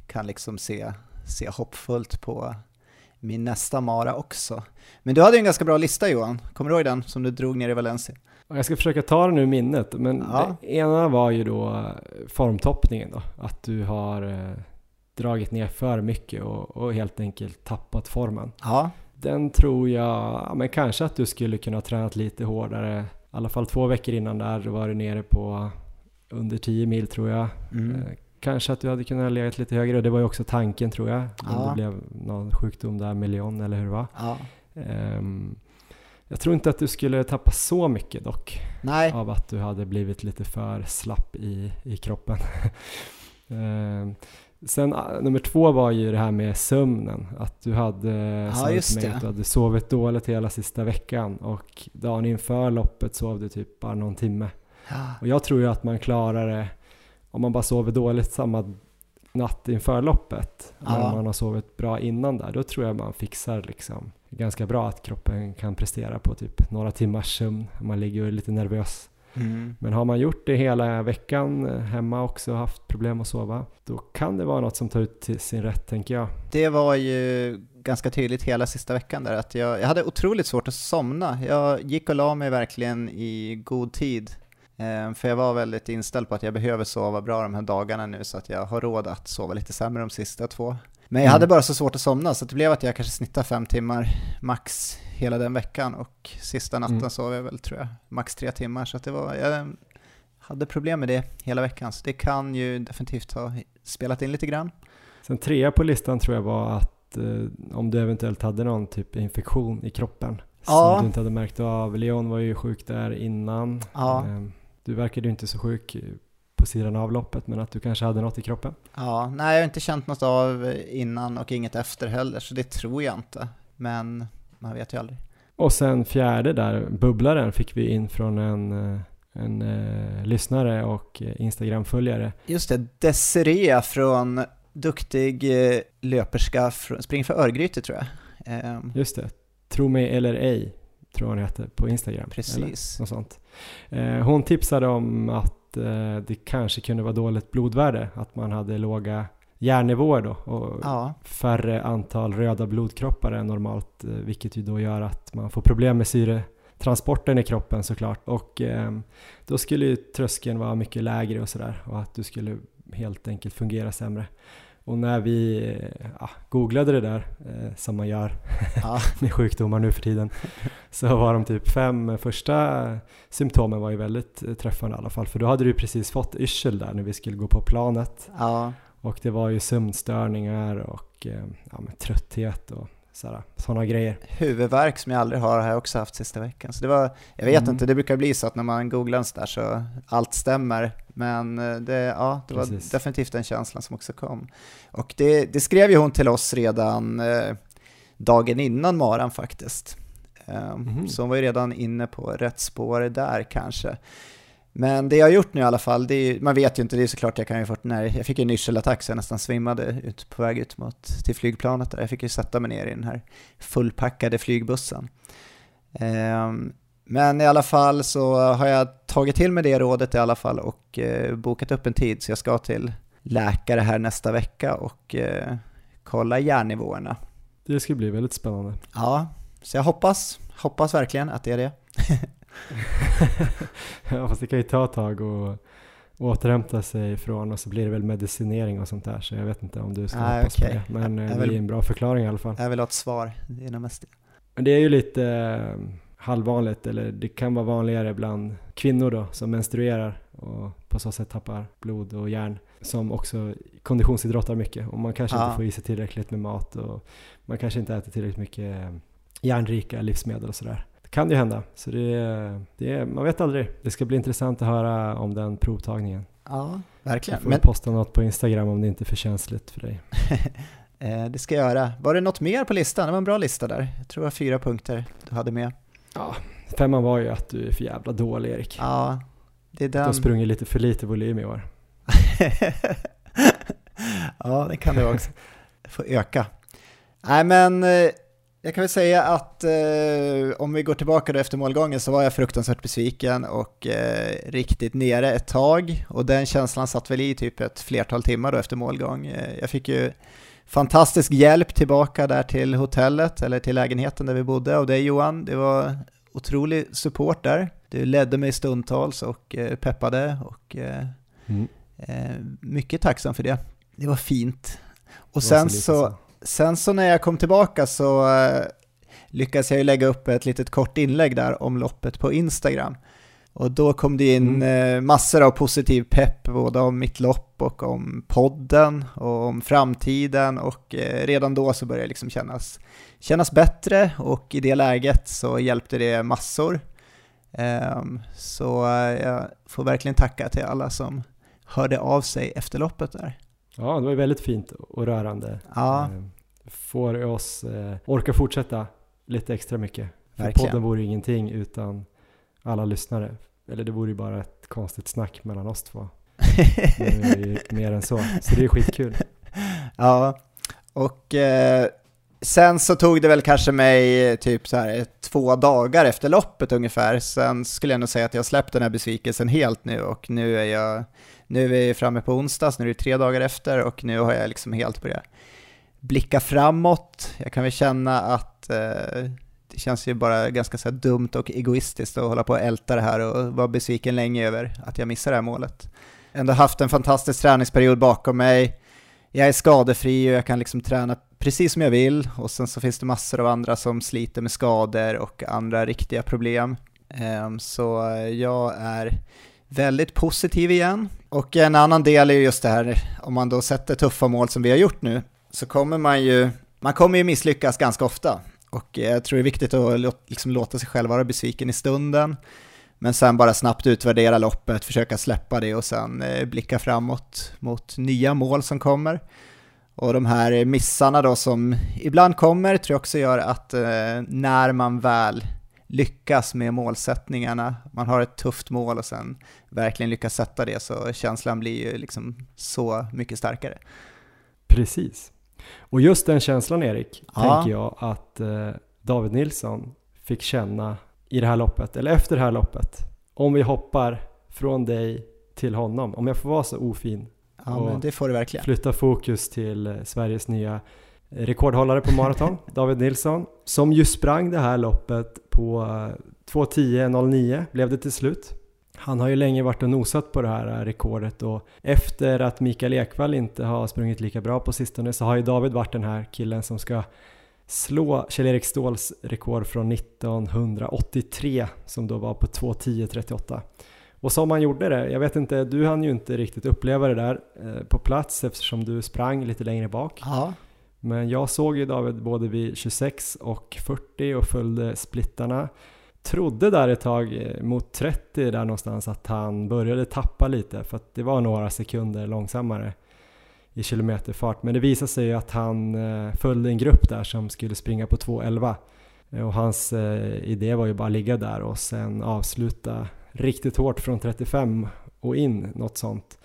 kan liksom se, se hoppfullt på min nästa mara också. Men du hade ju en ganska bra lista Johan, kommer du ihåg den som du drog ner i Valencia? Jag ska försöka ta den ur minnet, men ja. det ena var ju då formtoppningen då, att du har eh, dragit ner för mycket och, och, helt enkelt tappat formen. Ja. Den tror jag, ja, men kanske att du skulle kunna ha tränat lite hårdare, i alla fall två veckor innan där var du nere på under 10 mil tror jag. Mm. Eh, kanske att du hade kunnat legat lite högre och det var ju också tanken tror jag. Ja. Om det blev någon sjukdom där med Leon eller hur det var. Ja. Um, jag tror inte att du skulle tappa så mycket dock. Nej. Av att du hade blivit lite för slapp i, i kroppen. um, sen uh, nummer två var ju det här med sömnen. Att du hade, ja, just att du hade sovit dåligt hela sista veckan och dagen inför loppet sov du typ bara någon timme. Ja. Och jag tror ju att man klarar det om man bara sover dåligt samma natt inför loppet, ja. men man har sovit bra innan där, då tror jag man fixar liksom ganska bra att kroppen kan prestera på typ några timmars sömn. Man ligger är lite nervös. Mm. Men har man gjort det hela veckan eh, hemma också och haft problem att sova, då kan det vara något som tar ut till sin rätt tänker jag. Det var ju ganska tydligt hela sista veckan där att jag, jag hade otroligt svårt att somna. Jag gick och la mig verkligen i god tid Ehm, för jag var väldigt inställd på att jag behöver sova bra de här dagarna nu så att jag har råd att sova lite sämre de sista två. Men jag mm. hade bara så svårt att somna så det blev att jag kanske snittade fem timmar max hela den veckan och sista natten mm. sov jag väl tror jag max tre timmar så att det var, jag hade problem med det hela veckan så det kan ju definitivt ha spelat in lite grann. Sen trea på listan tror jag var att eh, om du eventuellt hade någon typ infektion i kroppen ja. som du inte hade märkt av. Leon var ju sjuk där innan. Ja. Eh, du verkade ju inte så sjuk på sidan av loppet, men att du kanske hade något i kroppen? Ja, nej jag har inte känt något av innan och inget efter heller, så det tror jag inte. Men man vet ju aldrig. Och sen fjärde där, bubblaren, fick vi in från en, eh, en uh, lyssnare och Instagram-följare. Just det, Desiree från Duktig uh, löperska, från, springer för Örgryte tror jag. Um. Just det, Tro mig eller ej tror jag hon heter, på Instagram. Precis. något sånt. Eh, hon tipsade om att eh, det kanske kunde vara dåligt blodvärde, att man hade låga järnnivåer då och ja. färre antal röda blodkroppar än normalt, eh, vilket ju då gör att man får problem med syretransporten i kroppen såklart. Och eh, då skulle ju tröskeln vara mycket lägre och sådär och att du skulle helt enkelt fungera sämre. Och när vi ja, googlade det där, eh, som man gör ja. med sjukdomar nu för tiden, så var de typ fem första symptomen var ju väldigt eh, träffande i alla fall. För då hade du precis fått yrsel där när vi skulle gå på planet. Ja. Och det var ju sömnstörningar och eh, ja, trötthet och sådana grejer. Huvudvärk som jag aldrig har har jag också haft sista veckan. Så det var, jag vet Mm. inte, det brukar bli så att när man googlar en där så allt stämmer. Men eh, det, ja, det var Precis. definitivt den känslan som också kom. Och det, det skrev ju hon till oss redan eh, dagen innan maran faktiskt. Mhm. Så hon var ju redan inne på rätt spår där kanske. Men det jag har gjort nu i alla fall, är, man vet ju inte, det är såklart jag kan ju fått när jag fick en yrselattack så jag nästan svimmade ut på väg ut mot, till flygplanet där. Jag fick ju sätta mig ner i den här fullpackade flygbussen. Ehm, men i alla fall så har jag tagit till mig det rådet i alla fall och eh, bokat upp en tid så jag ska till läkare här nästa vecka och eh, kolla järnnivåerna. Det ska bli väldigt spännande. Ja, så jag hoppas, hoppas verkligen att det är det. ja, fast det kan ju ta ett tag och återhämta sig ifrån och så blir det väl medicinering och sånt där så jag vet inte om du ska Nej, hoppas okej. på det. Men eh, Jag det vill- är en bra förklaring i alla fall. Jag vill ha ett svar, det är nog mest det. Det är ju lite eh, halvvanligt eller det kan vara vanligare bland kvinnor då som menstruerar och på så sätt tappar blod och järn som också konditionsidrottar mycket och man kanske Ja. inte får i sig tillräckligt med mat och man kanske inte äter tillräckligt mycket eh, järnrika livsmedel och sådär. Det kan ju hända, så det det man vet aldrig. Det ska bli intressant att höra om den provtagningen. Ja, verkligen. får Men posta något på Instagram om det inte är för känsligt för dig. eh, det ska jag göra. Var det något mer på listan? Det var en bra lista där. Jag tror det var fyra punkter du hade med. Ja, femman var ju att du är för jävla dålig Erik. Ja, det är Du har den. sprungit lite för lite volym i år. ja, det kan det också. Får öka. Nej, men eh, jag kan väl säga att eh, om vi går tillbaka då efter målgången så var jag fruktansvärt besviken och eh, riktigt nere ett tag. Och den känslan satt väl i typ ett flertal timmar då efter målgång. Eh, jag fick ju fantastisk hjälp tillbaka där till hotellet eller till lägenheten där vi bodde av dig Johan. Det var otrolig support där. Du ledde mig stundtals och eh, peppade och eh, Mm. Eh, mycket tacksam för det. Det var fint. Och Det sen så, sen så när jag kom tillbaka så eh, lyckades jag ju lägga upp ett litet kort inlägg där om loppet på Instagram. Och då kom det in Mm. eh, massor av positiv pepp, både om mitt lopp och om podden och om framtiden och eh, redan då så började det liksom kännas, kännas bättre och i det läget så hjälpte det massor. Ehm, så jag får verkligen tacka till alla som hörde av sig efter loppet där. Ja, det var ju väldigt fint och rörande. Ja, Eh, Får oss eh, orka fortsätta lite extra mycket. För Verkligen. podden vore ingenting utan alla lyssnare. Eller det vore ju bara ett konstigt snack mellan oss två. Nu är ju mer än så. Så det är skitkul. ja. och eh, sen så tog det väl kanske mig eh, typ så här två dagar efter loppet ungefär. Sen skulle jag nog säga att jag släppt den här besvikelsen helt nu och nu är jag, nu är vi framme på onsdag, så nu är det tre dagar efter och nu har jag liksom helt börjat blicka framåt. Jag kan väl känna att eh, det känns ju bara ganska så här dumt och egoistiskt att hålla på och älta det här och vara besviken länge över att jag missar det här målet. Ändå haft en fantastisk träningsperiod bakom mig. Jag är skadefri och jag kan liksom träna precis som jag vill och sen så finns det massor av andra som sliter med skador och andra riktiga problem. Ehm, så jag är väldigt positiv igen. Och en annan del är ju just det här, om man då sätter tuffa mål som vi har gjort nu, så kommer man ju, man kommer ju misslyckas ganska ofta. Och jag tror det är viktigt att liksom låta sig själv vara besviken i stunden, men sen bara snabbt utvärdera loppet, försöka släppa det och sen eh, blicka framåt mot nya mål som kommer. Och de här missarna då som ibland kommer tror jag också gör att eh, när man väl lyckas med målsättningarna, man har ett tufft mål och sen verkligen lyckas sätta det så känslan blir ju liksom så mycket starkare. Precis. Och just den känslan Erik, Ja. tänker jag att eh, David Nilsson fick känna i det här loppet, eller efter det här loppet. Om vi hoppar från dig till honom, om jag får vara så ofin, Ja, Och men det får du verkligen. flytta fokus till eh, Sveriges nya rekordhållare på maraton, David Nilsson, som ju sprang det här loppet på eh, 2.10.09 blev det till slut. Han har ju länge varit och nosat på det här eh, rekordet och efter att Mikael Ekvall inte har sprungit lika bra på sistone så har ju David varit den här killen som ska slå Kjell-Erik Ståhls rekord från 1983 som då var på 2.10.38. Och som han gjorde det, jag vet inte, du hann ju inte riktigt uppleva det där eh, på plats eftersom du sprang lite längre bak. Ja, Men jag såg ju David både vid 26 och 40 och följde splittarna. Trodde där ett tag eh, mot 30 där någonstans att han började tappa lite för att det var några sekunder långsammare i kilometerfart. Men det visade sig ju att han eh, följde en grupp där som skulle springa på 2.11 eh, och hans idé var ju bara ligga där och sen avsluta riktigt hårt från 35 och in, något sånt.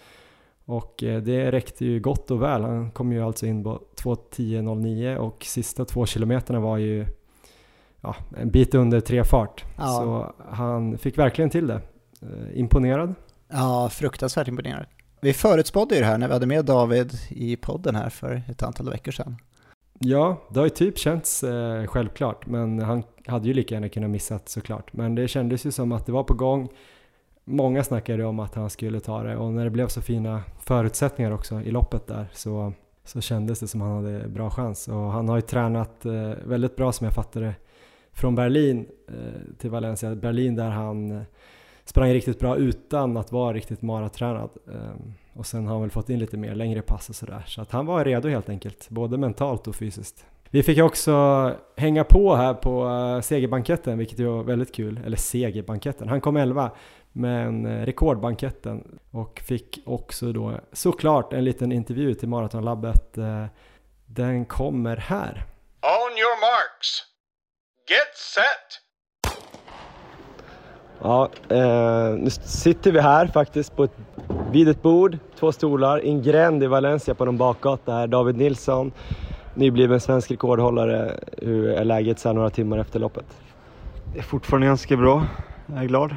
Och det räckte ju gott och väl. Han kom ju alltså in på 2.10.09 och sista två kilometerna var ju ja, en bit under tre fart. Ja. Så han fick verkligen till det. Eh, imponerad? Ja, fruktansvärt imponerad. Vi förutspådde ju det här när vi hade med David i podden här för ett antal veckor sedan. Ja, det har ju typ känts eh, självklart, men han hade ju lika gärna kunnat missat såklart. Men det kändes ju som att det var på gång. Många snackade om att han skulle ta det och när det blev så fina förutsättningar också i loppet där så, så kändes det som han hade bra chans. Och han har ju tränat eh, väldigt bra som jag fattade det från Berlin eh, till Valencia. Berlin där han eh, sprang riktigt bra utan att vara riktigt maratränad. Eh, och sen har han väl fått in lite mer längre pass och sådär. Så att han var redo helt enkelt, både mentalt och fysiskt. Vi fick också hänga på här på eh, segerbanketten, vilket var väldigt kul. Eller segerbanketten, han kom 11 men eh, rekordbanketten och fick också då såklart en liten intervju till Maratonlabbet. Den kommer här. On your marks. Get set! Ja, eh, nu sitter vi här faktiskt på ett, vid ett bord, två stolar, i en gränd i Valencia på någon bakgata här. David Nilsson, nybliven svensk rekordhållare. Hur är läget så här några timmar efter loppet? Det är fortfarande ganska bra. Jag är glad.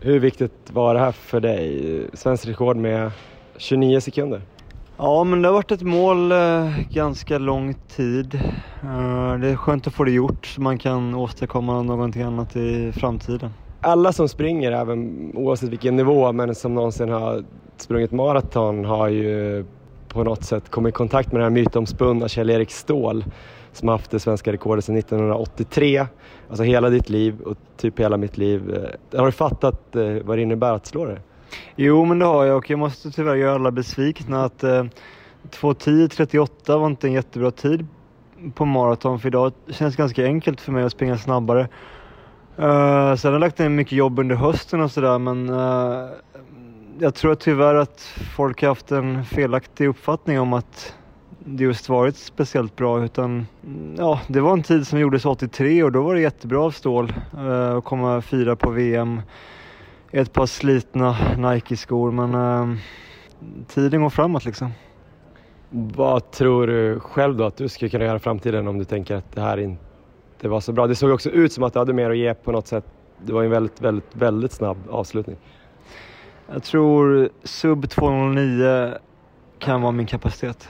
Hur viktigt var det här för dig? Svensk rekord med 29 sekunder. Ja, men det har varit ett mål eh, ganska lång tid. Eh, det är skönt att få det gjort så man kan åstadkomma någonting annat i framtiden. Alla som springer, även oavsett vilken nivå, men som någonsin har sprungit maraton har ju på något sätt kommit i kontakt med den här mytomspunna Kjell-Erik Ståhl som har haft det svenska rekordet sedan 1983. Alltså hela ditt liv och typ hela mitt liv. Eh, har du fattat eh, vad det innebär att slå det? Jo, men det har jag och jag måste tyvärr göra alla besvikna att eh, 2.10.38 var inte en jättebra tid på maraton för idag känns det ganska enkelt för mig att springa snabbare. Uh, sen har jag lagt ner mycket jobb under hösten och sådär men uh, jag tror tyvärr att folk har haft en felaktig uppfattning om att det just varit speciellt bra utan ja, det var en tid som gjordes 83 och då var det jättebra av stål uh, eh, att komma fyra på VM. Ett par slitna Nike-skor men uh, tiden går framåt liksom. Vad tror du själv då att du skulle kunna göra i framtiden om du tänker att det här inte var så bra? Det såg också ut som att du hade mer att ge på något sätt. Det var en väldigt, väldigt, väldigt snabb avslutning. Jag tror sub 209 kan vara min kapacitet.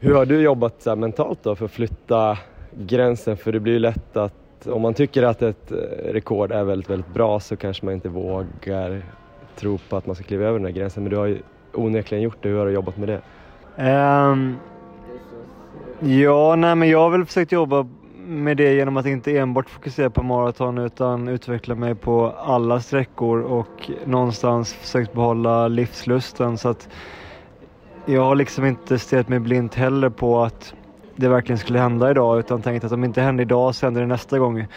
Hur har du jobbat så mentalt då för att flytta gränsen? För det blir ju lätt att om man tycker att ett eh, rekord är väldigt, väldigt bra så kanske man inte vågar tro på att man ska kliva över den här gränsen. Men du har ju onekligen gjort det. Hur har du jobbat med det? Um, ja, nej men jag har väl försökt jobba med det genom att inte enbart fokusera på maraton utan utveckla mig på alla sträckor och någonstans försökt behålla livslusten. Så att jag har liksom inte stirrat mig blint heller på att det verkligen skulle hända idag utan tänkt att om det inte händer idag så händer det nästa gång. Mm.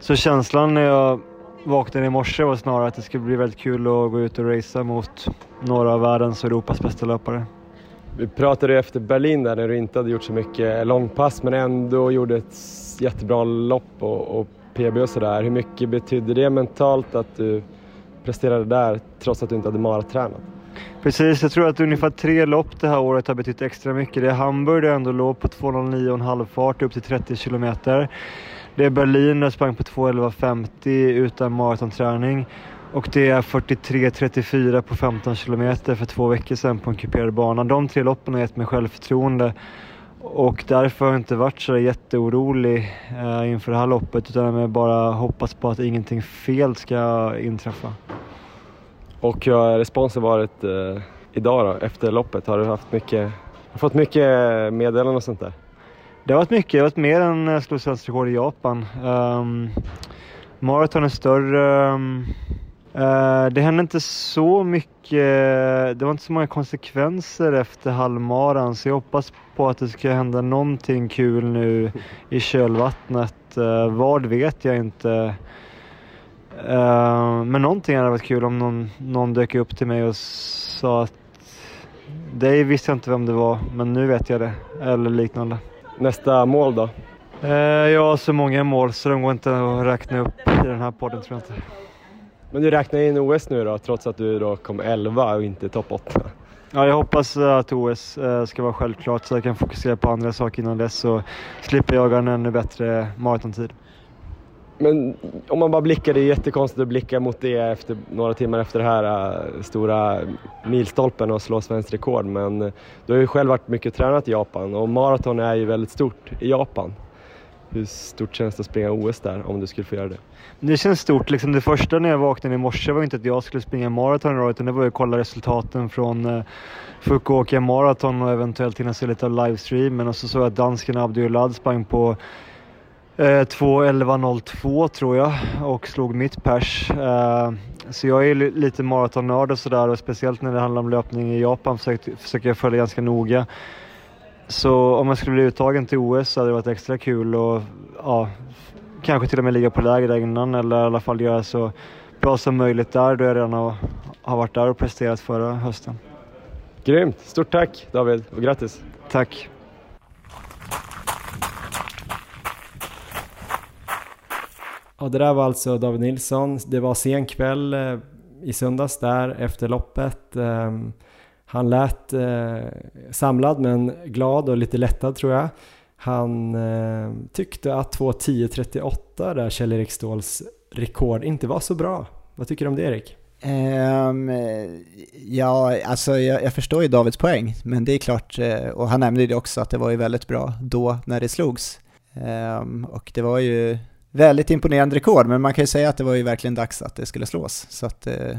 Så känslan när jag vaknade i morse var snarare att det skulle bli väldigt kul att gå ut och racea mot några av världens och Europas bästa löpare. Vi pratade efter Berlin där när du inte hade gjort så mycket långpass men ändå gjorde ett jättebra lopp och, och PB och sådär. Hur mycket betydde det mentalt att du presterade där trots att du inte hade maratränat? Precis, jag tror att ungefär tre lopp det här året har betytt extra mycket. Det är Hamburg där jag ändå låg på 2.09,5 fart upp till 30 kilometer. Det är Berlin där jag sprang på 2.11.50 utan maratonträning. Och det är 43.34 på 15 kilometer för två veckor sedan på en kuperad bana. De tre loppen har gett mig självförtroende och därför har jag inte varit så jätteorolig eh, inför det här loppet utan jag bara hoppas på att ingenting fel ska inträffa. Och hur har responsen varit eh, idag då, efter loppet? Har du haft mycket, har fått mycket meddelanden och sånt där? Det har varit mycket, det har varit mer än eh, jag slog svenskt rekord i Japan. Um, maraton är större um, uh, det hände inte så mycket, det var inte så många konsekvenser efter halvmaran så jag hoppas på att det ska hända någonting kul nu i kölvattnet. Uh, vad vet jag inte. Uh, men någonting hade varit kul om någon, någon dök upp till mig och sa att dig visste jag inte vem det var, men nu vet jag det. Eller liknande. Nästa mål då? Uh, jag har så många mål så de går inte att räkna upp i den här podden tror jag inte. Men du räknar in OS nu då, trots att du då kom 11 och inte topp 8? Ja, jag hoppas att OS ska vara självklart så jag kan fokusera på andra saker innan dess och slippa jaga en ännu bättre maratontid. Men om man bara blickar, det är jättekonstigt att blicka mot det efter, några timmar efter det här äh, stora milstolpen och slå svenskt rekord. Men du har ju själv varit mycket tränat i Japan och maraton är ju väldigt stort i Japan. Hur stort känns det att springa OS där om du skulle få göra det? Det känns stort. Liksom det första när jag vaknade i morse var inte att jag skulle springa maraton idag, utan det var att kolla resultaten från äh, eh, Fukuoka maraton och eventuellt hinna se lite av livestreamen. Och så såg jag att dansken Abdulad sprang på 2.11.02 tror jag och slog mitt pers. Eh, så jag är lite maratonnörd och sådär och speciellt när det handlar om löpning i Japan försöker, jag följa ganska noga. Så om jag skulle bli uttagen till OS så hade det varit extra kul och ja, kanske till och med ligga på läger där innan eller i alla fall göra så bra som möjligt där då jag redan har, har varit där och presterat förra hösten. Grymt! Stort tack David och grattis! Tack! Ja, det där var alltså David Nilsson. Det var sen kväll eh, i söndags där efter loppet. Ehm, han lät eh, samlad men glad och lite lättad tror jag. Han eh, tyckte att 2.10.38 där Kjell-Erik Ståhls rekord inte var så bra. Vad tycker du om det Erik? Um, ja, alltså jag, jag, förstår ju Davids poäng, men det är klart, och han nämnde det också att det var ju väldigt bra då när det slogs. Um, och det var ju väldigt imponerande rekord, men man kan ju säga att det var ju verkligen dags att det skulle slås. Så att, eh,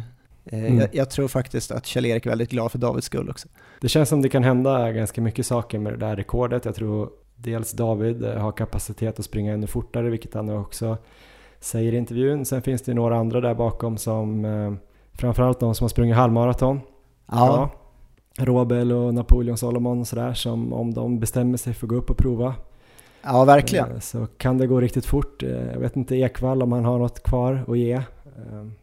mm. jag, jag, tror faktiskt att Kjell-Erik är väldigt glad för Davids skull också. Det känns som det kan hända ganska mycket saker med det där rekordet. Jag tror dels David har kapacitet att springa ännu fortare, vilket han också säger i intervjun. Sen finns det några andra där bakom som eh, framförallt de som har sprungit halvmaraton. Ja. ja. Robel och Napoleon Solomon och sådär som om de bestämmer sig för att gå upp och prova Ja, verkligen. Eh, så kan det gå riktigt fort. Eh, jag vet inte Ekvall om han har något kvar att ge. Eh,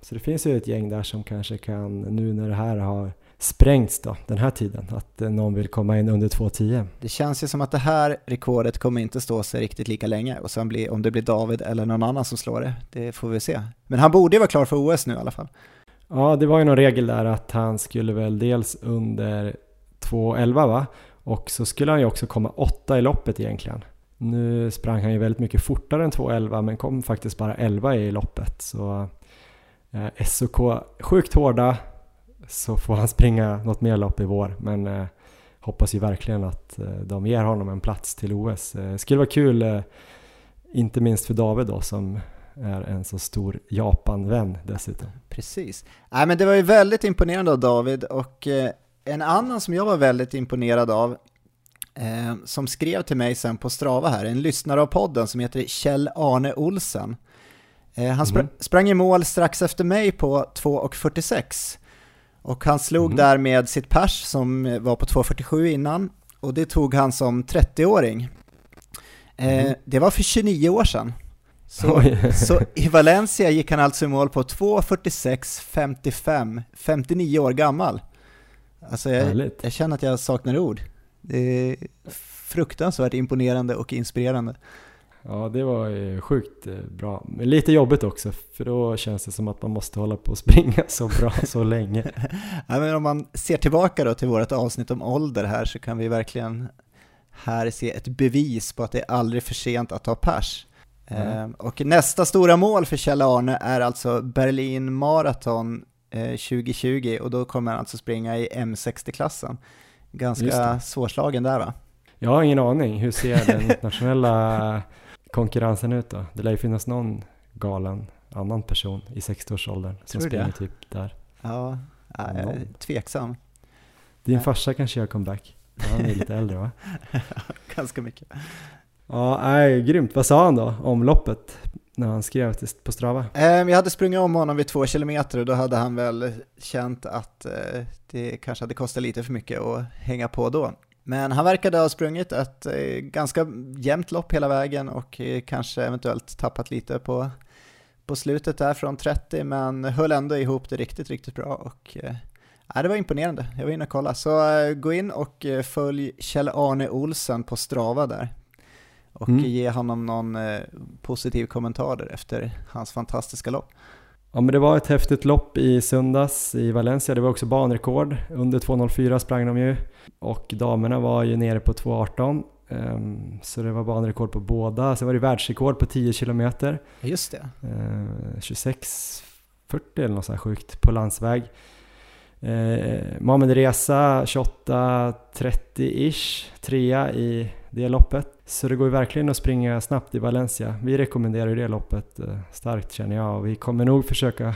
så det finns ju ett gäng där som kanske kan, nu när det här har sprängts då, den här tiden, att någon vill komma in under 2.10. Det känns ju som att det här rekordet kommer inte stå sig riktigt lika länge och sen blir, om det blir David eller någon annan som slår det, det får vi se. Men han borde ju vara klar för OS nu i alla fall. Ja, det var ju någon regel där att han skulle väl dels under 2.11 va? Och så skulle han ju också komma åtta i loppet egentligen. Nu sprang han ju väldigt mycket fortare än 2.11 men kom faktiskt bara 11 i loppet. Så eh, SOK sjukt hårda så får han springa något mer lopp i vår. Men eh, hoppas ju verkligen att eh, de ger honom en plats till OS. Eh, skulle vara kul, eh, inte minst för David då som är en så stor Japan-vän dessutom. Precis. Nej, men det var ju väldigt imponerande av David och eh, en annan som jag var väldigt imponerad av eh, som skrev till mig sen på Strava här, en lyssnare av podden som heter Kjell Arne Olsen. Eh, han spr mm. sprang i mål strax efter mig på 2.46 och han slog mm. där med sitt pers som var på 2.47 innan och det tog han som 30-åring. Eh, mm. Det var för 29 år sedan. Så, så, i Valencia gick han alltså i mål på 2.46.55, 59 år gammal. Alltså jag, jag, känner att jag saknar ord. Det är fruktansvärt imponerande och inspirerande. Ja, det var sjukt eh, bra. Men lite jobbigt också, för då känns det som att man måste hålla på och springa så bra så länge. ja, men om man ser tillbaka då till vårt avsnitt om ålder här så kan vi verkligen här se ett bevis på att det är aldrig för sent att ta pers. Mm. och nästa stora mål för Kjell Arne är alltså Berlin Marathon 2020 eh, och då kommer han alltså springa i M60-klassen. Ganska svårslagen där va? Jag har ingen aning. Hur ser den internationella konkurrensen ut då? Det lär ju finnas någon galen annan person i 60-årsåldern som springer typ där. Ja, jag är tveksam. Din farsa kanske gör comeback? Han är lite äldre va? Ganska mycket. Ja, nej, grymt. Vad sa han då om loppet? När han skrev på Strava? Ehm, jag hade sprungit om honom vid två kilometer och då hade han väl känt att eh, det kanske hade kostat lite för mycket att hänga på då. Men han verkade ha sprungit ett eh, ganska jämnt lopp hela vägen och eh, kanske eventuellt tappat lite på, på slutet där från 30 men höll ändå ihop det riktigt, riktigt bra och Ja, det var imponerande. Jag var inne och kollade. Så gå in och följ Kjell-Arne Olsen på Strava där och mm. ge honom någon eh, positiv kommentar där efter hans fantastiska lopp. Ja men det var ett häftigt lopp i söndags i Valencia, det var också banrekord. Under 2.04 sprang de ju och damerna var ju nere på 2.18 um, ehm, så det var banrekord på båda. Sen var det världsrekord på 10 km. Just det. Uh, 26.40 eller något sånt sjukt på landsväg. Eh, Mohamed Reza 28.30-ish, trea i det loppet. Så det går ju verkligen att springa snabbt i Valencia. Vi rekommenderar ju det loppet eh, starkt känner jag och vi kommer nog försöka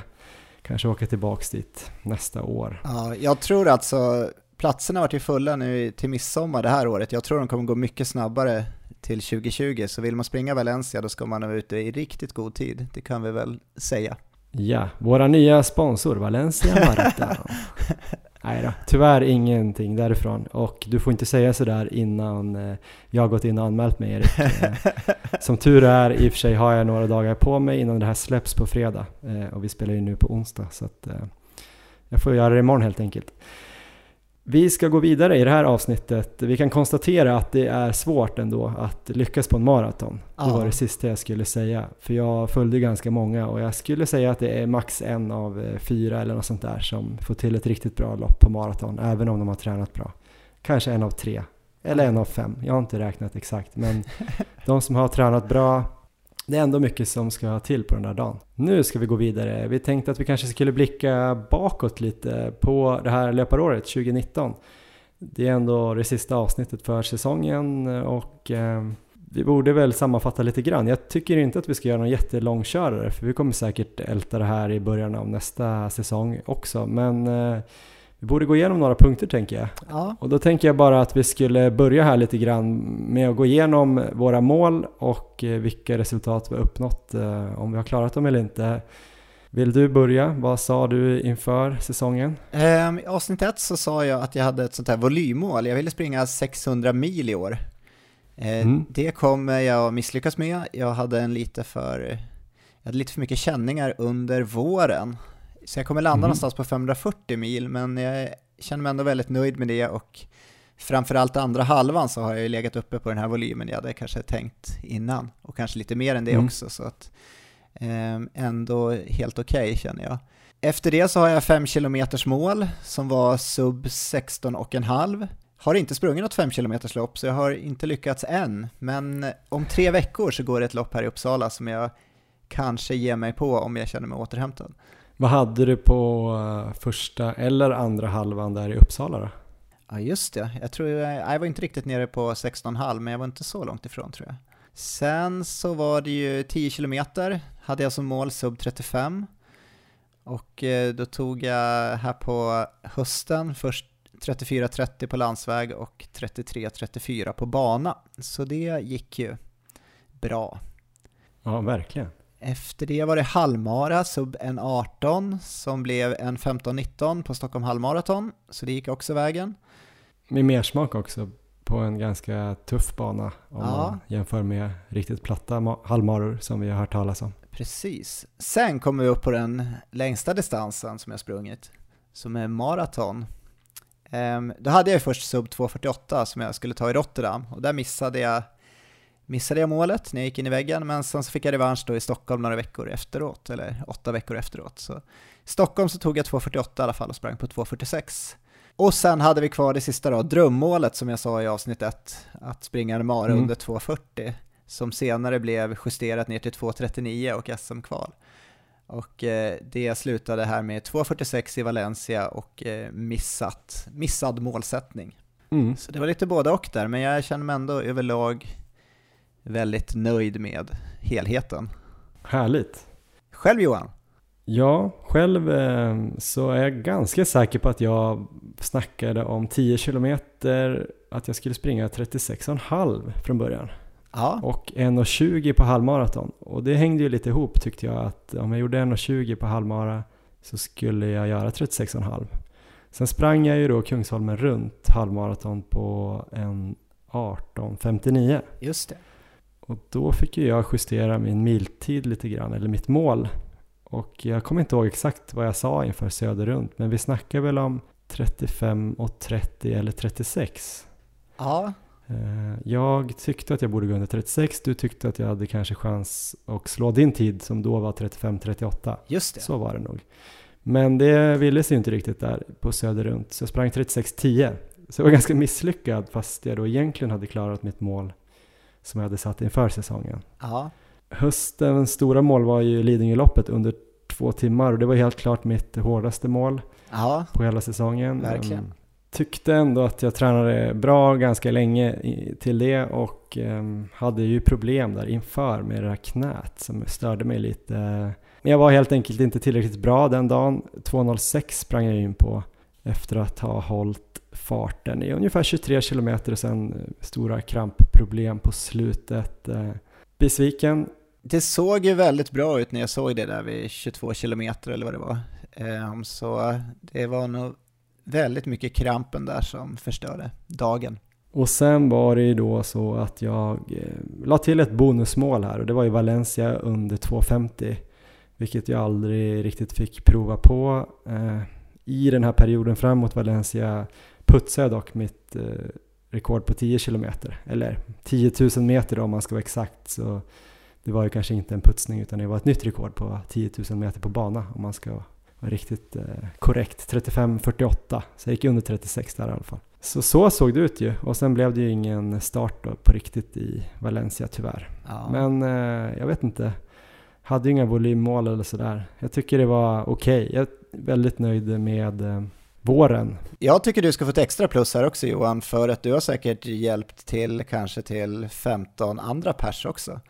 kanske åka tillbaks dit nästa år. Ja, jag tror alltså platserna har varit fulla nu till midsommar det här året. Jag tror de kommer gå mycket snabbare till 2020, så vill man springa Valencia då ska man vara ute i riktigt god tid. Det kan vi väl säga. Ja, våra nya sponsor Valencia Marta. Nej då, tyvärr ingenting därifrån. Och du får inte säga sådär innan eh, jag har gått in och anmält mig Erik. Eh, som tur är, i och för sig har jag några dagar på mig innan det här släpps på fredag. Eh, och vi spelar ju nu på onsdag, så att jag får göra det imorgon helt enkelt. Vi ska gå vidare i det här avsnittet. Vi kan konstatera att det är svårt ändå att lyckas på en maraton. Ja. Det var det sista jag skulle säga. För jag följde ganska många och jag skulle säga att det är max en av eh, fyra eller något sånt där som får till ett riktigt bra lopp på maraton, även om de har tränat bra. Kanske en av tre, eller en av fem. Jag har inte räknat exakt, men de som har tränat bra det är ändå mycket som ska till på den här dagen. Nu ska vi gå vidare. Vi tänkte att vi kanske skulle blicka bakåt lite på det här löparåret 2019. Det är ändå det sista avsnittet för säsongen och eh, vi borde väl sammanfatta lite grann. Jag tycker inte att vi ska göra någon jättelångkörare för vi kommer säkert älta det här i början av nästa säsong också. Men eh, vi borde gå igenom några punkter tänker jag. Ja. Och då tänker jag bara att vi skulle börja här lite grann med att gå igenom våra mål och eh, vilka resultat vi har uppnått, eh, om vi har klarat dem eller inte. Vill du börja? Vad sa du inför säsongen? Um, I avsnitt ett så sa jag att jag hade ett sånt här volymmål. Jag ville springa 600 mil i år. Uh, mm. Det kommer jag misslyckas med. Jag hade en lite för, jag hade lite för mycket känningar under våren. Så jag kommer landa mm. någonstans på 540 mil, men jag känner mig ändå väldigt nöjd med det och framförallt andra halvan så har jag ju legat uppe på den här volymen jag hade kanske tänkt innan och kanske lite mer än det mm. också så att eh, ändå helt okej okay, känner jag. Efter det så har jag 5 km mål som var sub 16,5. Har inte sprungit något 5 km lopp så jag har inte lyckats än, men om tre veckor så går det ett lopp här i Uppsala som jag kanske ger mig på om jag känner mig återhämtad. Vad hade du på eh, första eller andra halvan där i Uppsala då? Ja just det, jag tror jag, jag var inte riktigt nere på 16,5 men jag var inte så långt ifrån tror jag. Sen så var det ju 10 km, hade jag som mål sub 35. Och eh, då tog jag här på hösten först 34.30 på landsväg och 33.34 på bana. Så det gick ju bra. Ja, verkligen. Efter det var det halvmara, sub en 18, som blev en 15-19 på Stockholm halvmaraton, så det gick också vägen. Med mer smak också på en ganska tuff bana om ja. man jämför med riktigt platta halvmaror som vi har hört talas om. Precis. Sen kommer vi upp på den längsta distansen som jag sprungit, som är maraton. Um, då hade jag först sub 2.48 som jag skulle ta i Rotterdam och där missade jag missade jag målet när jag gick in i väggen, men sen så fick jag revansch då i Stockholm några veckor efteråt, eller åtta veckor efteråt. Så i Stockholm så tog jag 2.48 i alla fall och sprang på 2.46. Och sen hade vi kvar det sista då, drömmålet som jag sa i avsnitt 1, att springa en mara mm. under 2.40, som senare blev justerat ner till 2.39 och SM-kval. Och eh, det slutade här med 2.46 i Valencia och eh, missat, missad målsättning. Mm. Så det var lite både och där, men jag känner mig ändå överlag väldigt nöjd med helheten. Härligt. Själv Johan? Ja, själv eh, så är jag ganska säker på att jag snackade om 10 kilometer, att jag skulle springa 36,5 från början. Ja, och 1.20 på halvmaraton. Och det hängde ju lite ihop tyckte jag att om jag gjorde 1.20 på halvmara så skulle jag göra 36,5. Sen sprang jag ju då Kungsholmen runt halvmaraton på en 18.59 just det. Och då fick jag justera min miltid lite grann, eller mitt mål. Och jag kommer inte ihåg exakt vad jag sa inför Söder runt, men vi snackar väl om 35 och 30 eller 36. Ja, Eh, Jag tyckte att jag borde gå under 36, du tyckte att jag hade kanske chans att slå din tid som då var 35-38. just det. Så var det nog. Men det ville sig inte riktigt där på Söder runt, så jag sprang 36-10. Så jag var ganska misslyckad fast jag då egentligen hade klarat mitt mål som jag hade satt inför säsongen. Ja, Höstens stora mål var ju Lidingöloppet under två timmar och det var helt klart mitt hårdaste mål ja, på hela säsongen. Verkligen. Ehm, tyckte ändå att jag tränade bra ganska länge till det och ehm, hade ju problem där inför med det här knät som störde mig lite. Men jag var helt enkelt inte tillräckligt bra den dagen. 2.06 sprang jag in på efter att ha hållit farten i ungefär 23 kilometer och sen eh, stora krampproblem på slutet. Eh, Besviken, det såg ju väldigt bra ut när jag såg det där vid 22 kilometer eller vad det var. Ehm, Så det var nog väldigt mycket krampen där som förstörde dagen. Och sen var det ju då så att jag eh, la till ett bonusmål här och det var ju Valencia under 2.50 vilket jag aldrig riktigt fick prova på. I den här perioden fram mot Valencia putsade jag dock mitt eh, rekord på 10 kilometer eller 10 000 meter då, om man ska vara exakt så det var ju kanske inte en putsning utan det var ett nytt rekord på 10 000 meter på bana om man ska vara riktigt eh, korrekt. 35.48 så jag gick under 36 där i alla fall. Så så såg det ut ju och sen blev det ju ingen start då på riktigt i Valencia tyvärr. Ja. Men eh, jag vet inte. Hade ju inga volymmål eller sådär. Jag tycker det var okej. Jag är väldigt nöjd med eh, våren. Jag tycker du ska få ett extra plus här också Johan, för att du har säkert hjälpt till kanske till 15 andra pers också.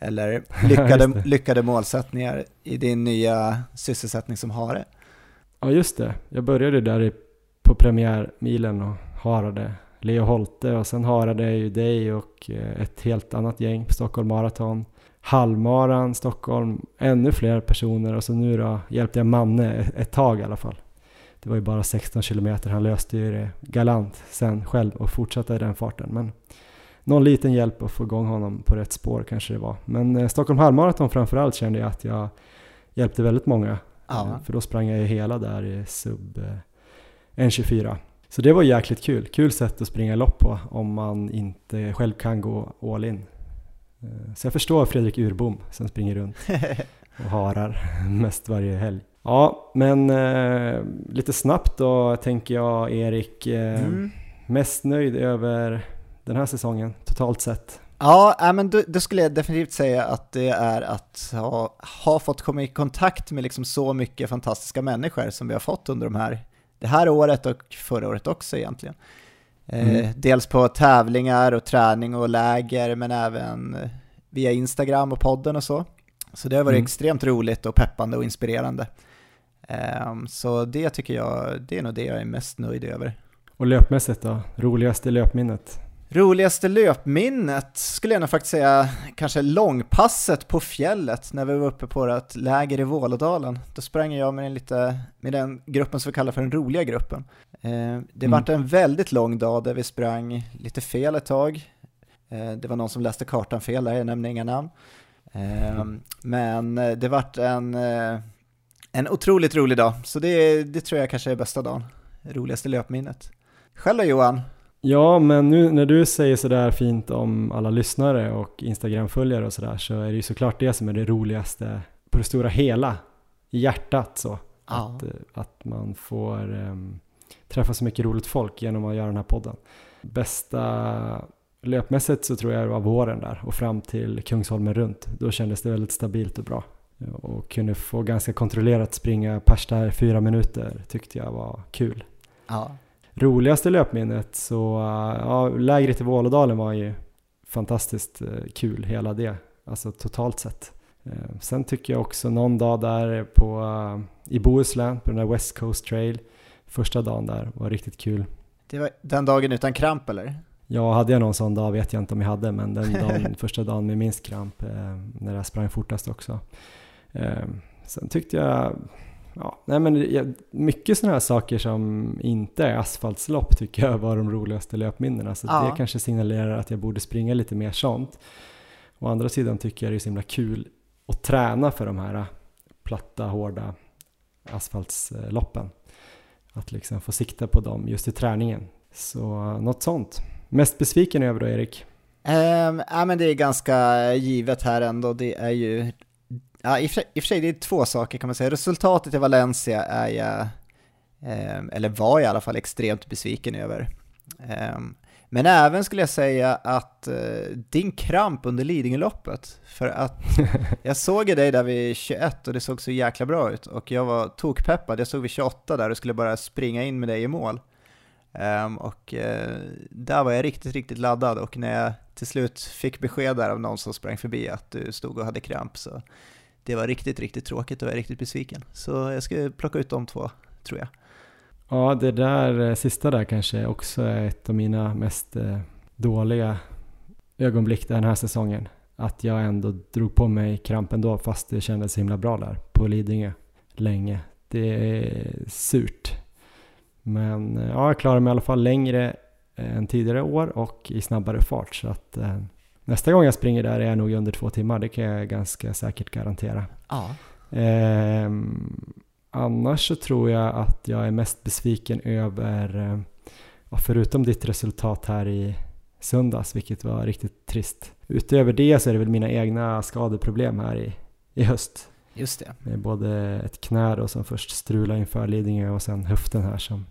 Eller lyckade, lyckade målsättningar i din nya sysselsättning som hare. Ja just det. Jag började där i, på premiärmilen och harade Leo Holte och sen harade jag ju dig och eh, ett helt annat gäng på Stockholm Marathon. Halvmaran, Stockholm, ännu fler personer och så nu då hjälpte jag Manne ett, tag i alla fall. Det var ju bara 16 kilometer, han löste ju det galant sen själv och fortsatte i den farten. Men någon liten hjälp att få igång honom på rätt spår kanske det var. Men eh, Stockholm halvmaraton framförallt kände jag att jag hjälpte väldigt många. Ja. Eh, För då sprang jag ju hela där i sub eh, 1.24. Så det var jäkligt kul. Kul sätt att springa lopp på om man inte själv kan gå all in. Eh, Så jag förstår Fredrik Urbom som springer runt och harar mest varje helg. Ja, men eh, lite snabbt då tänker jag Erik. Eh, Mm. Mest nöjd över den här säsongen totalt sett? Ja, men då, då skulle jag definitivt säga att det är att ha, ha fått komma i kontakt med liksom så mycket fantastiska människor som vi har fått under de här, det här året och förra året också egentligen. Eh, Mm. dels på tävlingar och träning och läger, men även eh, via Instagram och podden och så. Så det har varit Mm. extremt roligt och peppande och inspirerande. Ehm, så det tycker jag, det är nog det jag är mest nöjd över. Och löpmässigt då? Roligaste löpminnet? Roligaste löpminnet skulle jag nog faktiskt säga kanske långpasset på fjället när vi var uppe på vårt läger i Vålådalen. Då sprang jag med den, lite, med den gruppen som vi kallar för den roliga gruppen. Eh, det Mm. vart en väldigt lång dag där vi sprang lite fel ett tag. Eh, det var någon som läste kartan fel där, jag nämner inga namn. Eh, men eh, det vart en, en otroligt rolig dag, så det, det tror jag kanske är bästa dagen. Roligaste löpminnet. Själv då Johan? Ja, men nu när du säger sådär fint om alla lyssnare och Instagram-följare och sådär så är det ju såklart det som är det roligaste på det stora hela, i hjärtat så. Ja. Att, att man får ehm, träffa så mycket roligt folk genom att göra den här podden. Bästa löpmässigt så tror jag det var våren där och fram till Kungsholmen runt. Då kändes det väldigt stabilt och bra. Och kunde få ganska kontrollerat springa pers där fyra minuter tyckte jag var kul. Ja. Roligaste löpminnet så, ja, lägret i Vålådalen var ju fantastiskt eh, kul, hela det, alltså totalt sett. Eh, Sen tycker jag också någon dag där på, eh, i Bohuslän, på den där West Coast Trail, första dagen där var riktigt kul. Det var den dagen utan kramp eller? Ja, hade jag någon sån dag vet jag inte om jag hade, men den dagen, första dagen med minst kramp, eh, när jag sprang fortast också. Eh, sen tyckte jag, ja, nej men jag, mycket sådana här saker som inte är asfaltslopp tycker jag var de roligaste löpminnena, så Ja. det kanske signalerar att jag borde springa lite mer sånt. Å andra sidan tycker jag det är så himla kul att träna för de här platta, hårda asfaltsloppen. Att liksom få sikta på dem just i träningen. Så något sånt. Mest besviken över då Erik? Um, ja, men det är ganska givet här ändå. Det är ju, ja, i, och för, i och för sig det är två saker kan man säga. Resultatet i Valencia är jag, um, eller var jag i alla fall extremt besviken över. Um, men även skulle jag säga att eh, din kramp under Lidingöloppet, för att jag såg dig där vid 21 och det såg så jäkla bra ut och jag var tokpeppad. Jag såg vid 28 där och skulle bara springa in med dig i mål. Ehm, och eh, där var jag riktigt, riktigt laddad och när jag till slut fick besked där av någon som sprang förbi att du stod och hade kramp så det var riktigt, riktigt tråkigt och jag är riktigt besviken. Så jag ska plocka ut de två, tror jag. Ja, det där eh, sista där kanske också är ett av mina mest eh, dåliga ögonblick den här säsongen. Att jag ändå drog på mig krampen då fast det kändes himla bra där på Lidingö länge. Det är surt. Men eh, ja, jag klarar mig i alla fall längre eh, än tidigare år och i snabbare fart. Så att eh, nästa gång jag springer där är jag nog under två timmar. Det kan jag ganska säkert garantera. Ja. Ehm, annars så tror jag att jag är mest besviken över, eh, förutom ditt resultat här i söndags, vilket var riktigt trist. Utöver det så är det väl mina egna skadeproblem här i, i höst. Just det. Med både ett knä då som först strulade inför Lidingö och sen höften här som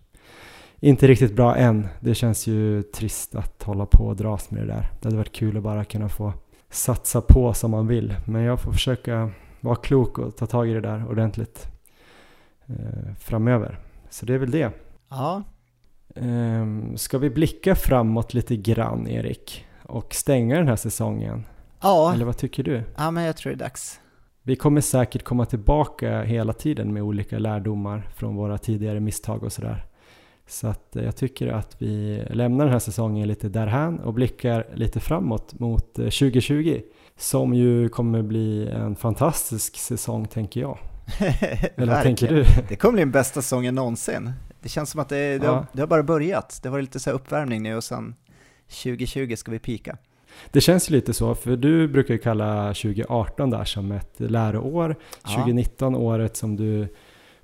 inte riktigt bra än. Det känns ju trist att hålla på och dras med det där. Det hade varit kul att bara kunna få satsa på som man vill. Men jag får försöka vara klok och ta tag i det där ordentligt framöver. Så det är väl det. Ja, Ehm, ska vi blicka framåt lite grann Erik? Och stänga den här säsongen? ja. Eller vad tycker du? ja men jag tror det är dags. Vi kommer säkert komma tillbaka hela tiden med olika lärdomar från våra tidigare misstag och sådär. Så att eh, jag tycker att vi lämnar den här säsongen lite därhän och blickar lite framåt mot eh, 2020. Som ju kommer bli en fantastisk säsong tänker jag. Eller vad tänker du? Det kommer bli den bästa säsongen någonsin. Det känns som att det, det, Ja. har, det har bara börjat. Det var lite så uppvärmning nu och sen 2020 ska vi pika. Det känns lite så, för du brukar ju kalla 2018 där som ett läroår. Ja. 2019 året som du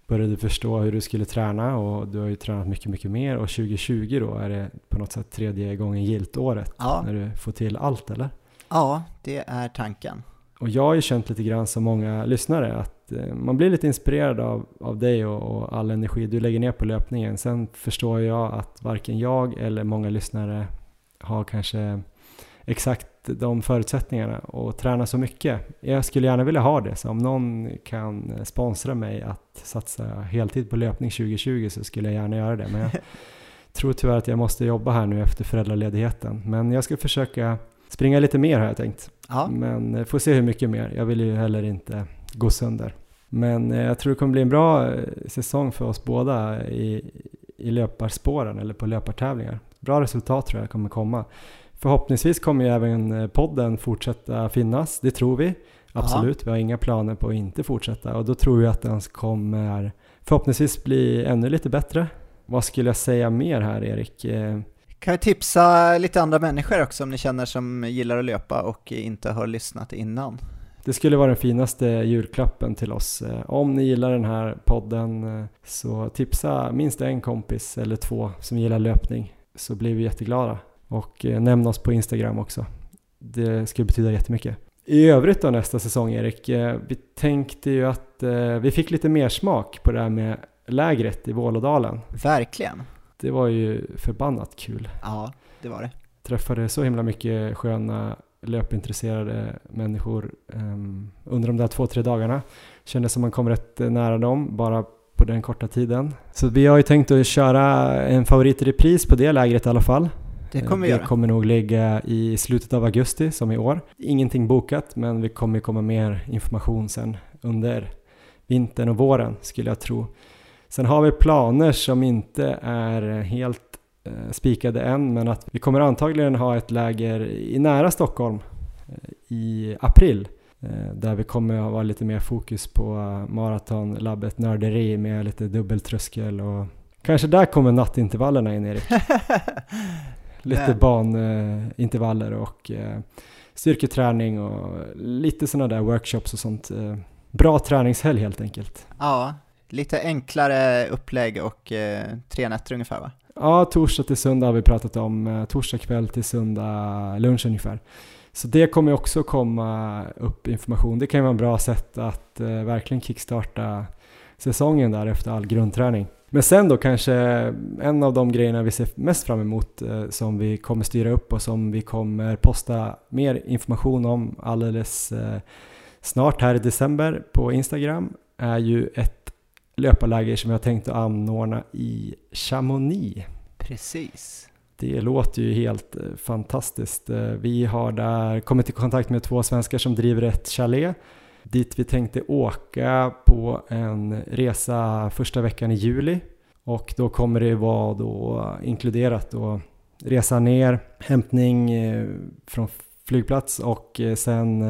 började förstå hur du skulle träna och du har ju tränat mycket, mycket mer. Och 2020 då är det på något sätt tredje gången gilt året Ja. när du får till allt eller? Ja, det är tanken. Och jag har ju känt lite grann som många lyssnare att eh, man blir lite inspirerad av, av dig och, och all energi du lägger ner på löpningen. Sen förstår jag att varken jag eller många lyssnare har kanske exakt de förutsättningarna och träna så mycket. Jag skulle gärna vilja ha det, så om någon kan sponsra mig att satsa heltid på löpning 2020 så skulle jag gärna göra det. Men jag tror tyvärr att jag måste jobba här nu efter föräldraledigheten. Men jag ska försöka springa lite mer har jag tänkt. Ja, Men eh, får se hur mycket mer. Jag vill ju heller inte gå sönder. Men eh, jag tror det kommer bli en bra eh, säsong för oss båda i, i löparspåren eller på löpartävlingar. Bra resultat tror jag kommer komma. Förhoppningsvis kommer ju även eh, podden fortsätta finnas, det tror vi. Absolut, vi har inga planer på att inte fortsätta och då tror vi att den kommer förhoppningsvis bli ännu lite bättre. Vad skulle jag säga mer här Erik? Kan vi tipsa lite andra människor också om ni känner som gillar att löpa och inte har lyssnat innan. Det skulle vara den finaste julklappen till oss. Eh, Om ni gillar den här podden eh, så tipsa minst en kompis eller två som gillar löpning så blir vi jätteglada. Och eh, nämn oss på Instagram också. Det skulle betyda jättemycket. I övrigt då nästa säsong Erik, vi tänkte ju att vi fick lite mer smak på det här med lägret i Vålådalen. Verkligen. Det var ju förbannat kul Ja, det var det. träffade så himla mycket sköna löpintresserade människor um, under de där två, tre dagarna. Kändes som man kom rätt eh, nära dem bara på den korta tiden. Så vi har ju tänkt att köra en favorit i repris på det lägret i alla fall. Det Eh, kommer vi det göra. kommer nog ligga i slutet av augusti som i år. Ingenting bokat men vi kommer komma mer information sen under vintern och våren skulle jag tro. Sen har vi planer som inte är helt eh, spikade än, men att vi kommer antagligen ha ett läger i nära Stockholm eh, i april. Eh, där vi kommer att ha lite mer fokus på maratonlabbet nörderi med lite dubbeltröskel och kanske där kommer nattintervallerna in Erik. lite banintervaller och styrketräning och lite sådana där workshops och sånt. Bra träningshelg helt enkelt. Ja, lite enklare upplägg och eh, tre nätter ungefär va? Ja, torsdag till söndag har vi pratat om. Eh, torsdag kväll till söndag lunch ungefär. Så det kommer också komma upp information. Det kan ju vara ett bra sätt att eh, verkligen kickstarta säsongen där efter all grundträning. Men sen då kanske en av de grejerna vi ser mest fram emot eh, som vi kommer styra upp och som vi kommer posta mer information om alldeles eh, snart här i december på Instagram är ju ett löparläger som jag tänkt att anordna i Chamonix. Precis. Det låter ju helt eh, fantastiskt. Eh, vi har där kommit i kontakt med två svenskar som driver ett chalet dit vi tänkte åka på en resa första veckan i juli och då kommer det vara då inkluderat då resa ner, hämtning eh, från flygplats och sen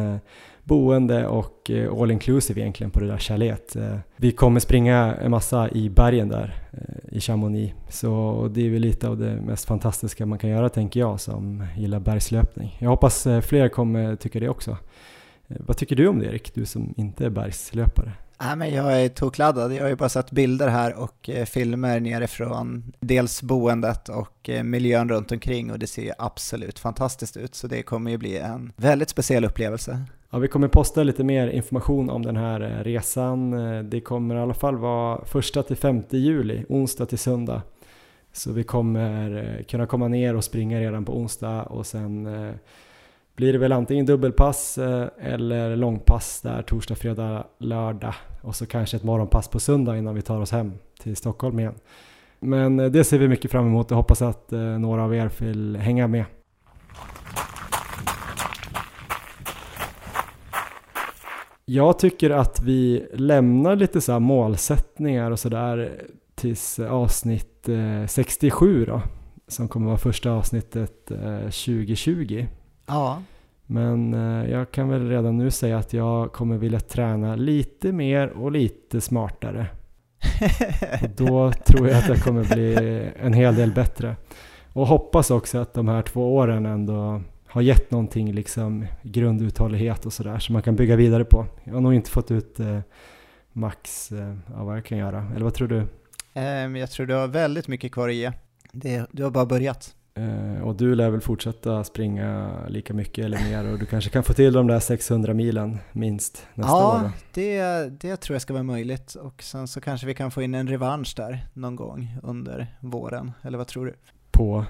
boende och eh, all inclusive egentligen på det där chalet. Eh, vi kommer springa en massa i bergen där eh, i Chamonix. Så det är väl lite av det mest fantastiska man kan göra tänker jag som gillar bergslöpning. Jag hoppas fler kommer tycka det också. Vad tycker du om det Erik, du som inte är bergslöpare? Nej, men jag är tokladdad. Jag har ju bara sett bilder här och eh, filmer nerifrån dels boendet och eh, miljön runt omkring och det ser ju absolut fantastiskt ut. Så det kommer ju bli en väldigt speciell upplevelse. Ja, vi kommer posta lite mer information om den här eh, resan. Eh, det kommer i alla fall vara första till 5 juli, onsdag till söndag. Så vi kommer eh, kunna komma ner och springa redan på onsdag och sen blir det väl antingen dubbelpass eller långpass där torsdag, fredag, lördag och så kanske ett morgonpass på söndag innan vi tar oss hem till Stockholm igen. Men det ser vi mycket fram emot och hoppas att några av er vill hänga med. Jag tycker att vi lämnar lite så målsättningar och sådär tills avsnitt 67 eh, då, som kommer vara första avsnittet 2020. Eh, ja. Men eh, jag kan väl redan nu säga att jag kommer vilja träna lite mer och lite smartare. och då tror jag att jag kommer bli en hel del bättre. Och hoppas också att de här två åren ändå har gett någonting, liksom grunduthållighet och sådär, som man kan bygga vidare på. Jag har nog inte fått ut eh, max eh, av vad jag kan göra. Eller vad tror du? Um, jag tror du har väldigt mycket kvar att ge. Det, du har bara börjat. Uh, och du lär väl fortsätta springa lika mycket eller mer och du kanske kan få till de där 600 milen minst nästa ja, år? Ja, det, det tror jag ska vara möjligt och sen så kanske vi kan få in en revansch där någon gång under våren, eller vad tror du? På?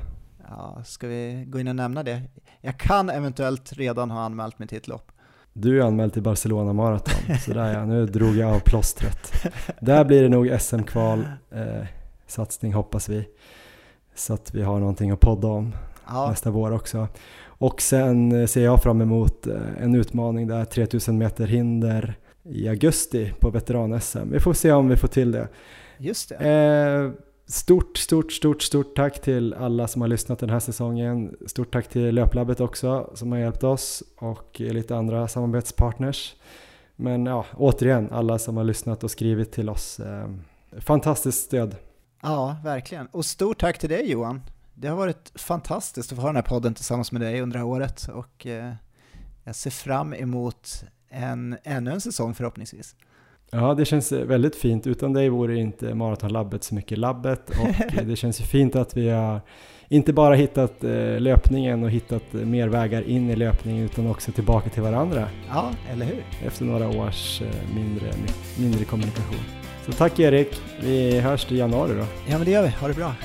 Ja, ska vi gå in och nämna det? Jag kan eventuellt redan ha anmält mig till ett lopp. Du är anmäld till Barcelona Marathon, så där ja, nu drog jag av plåstret. Där blir det nog SM-kval, eh, satsning hoppas vi. Så att vi har någonting att podda om ja. nästa vår också. Och sen eh, ser jag fram emot eh, en utmaning där, 3000 meter hinder i augusti på veteran-SM. Vi får se om vi får till det. Just det. Eh, Stort, stort, stort, stort tack till alla som har lyssnat den här säsongen. Stort tack till Löplabbet också som har hjälpt oss och lite andra samarbetspartners. Men ja, återigen, alla som har lyssnat och skrivit till oss. Eh, fantastiskt stöd. Ja, verkligen. Och stort tack till dig Johan. Det har varit fantastiskt att få ha den här podden tillsammans med dig under det här året och eh, jag ser fram emot en, ännu en säsong förhoppningsvis. Ja, det känns väldigt fint. Utan dig vore inte Maratonlabbet så mycket labbet och det känns ju fint att vi har inte bara hittat eh, löpningen och hittat mer vägar in i löpningen utan också tillbaka till varandra. Ja, eller hur? Efter några års eh, mindre, mindre kommunikation. Så tack Erik, vi hörs i januari då. Ja men det gör vi, ha det bra.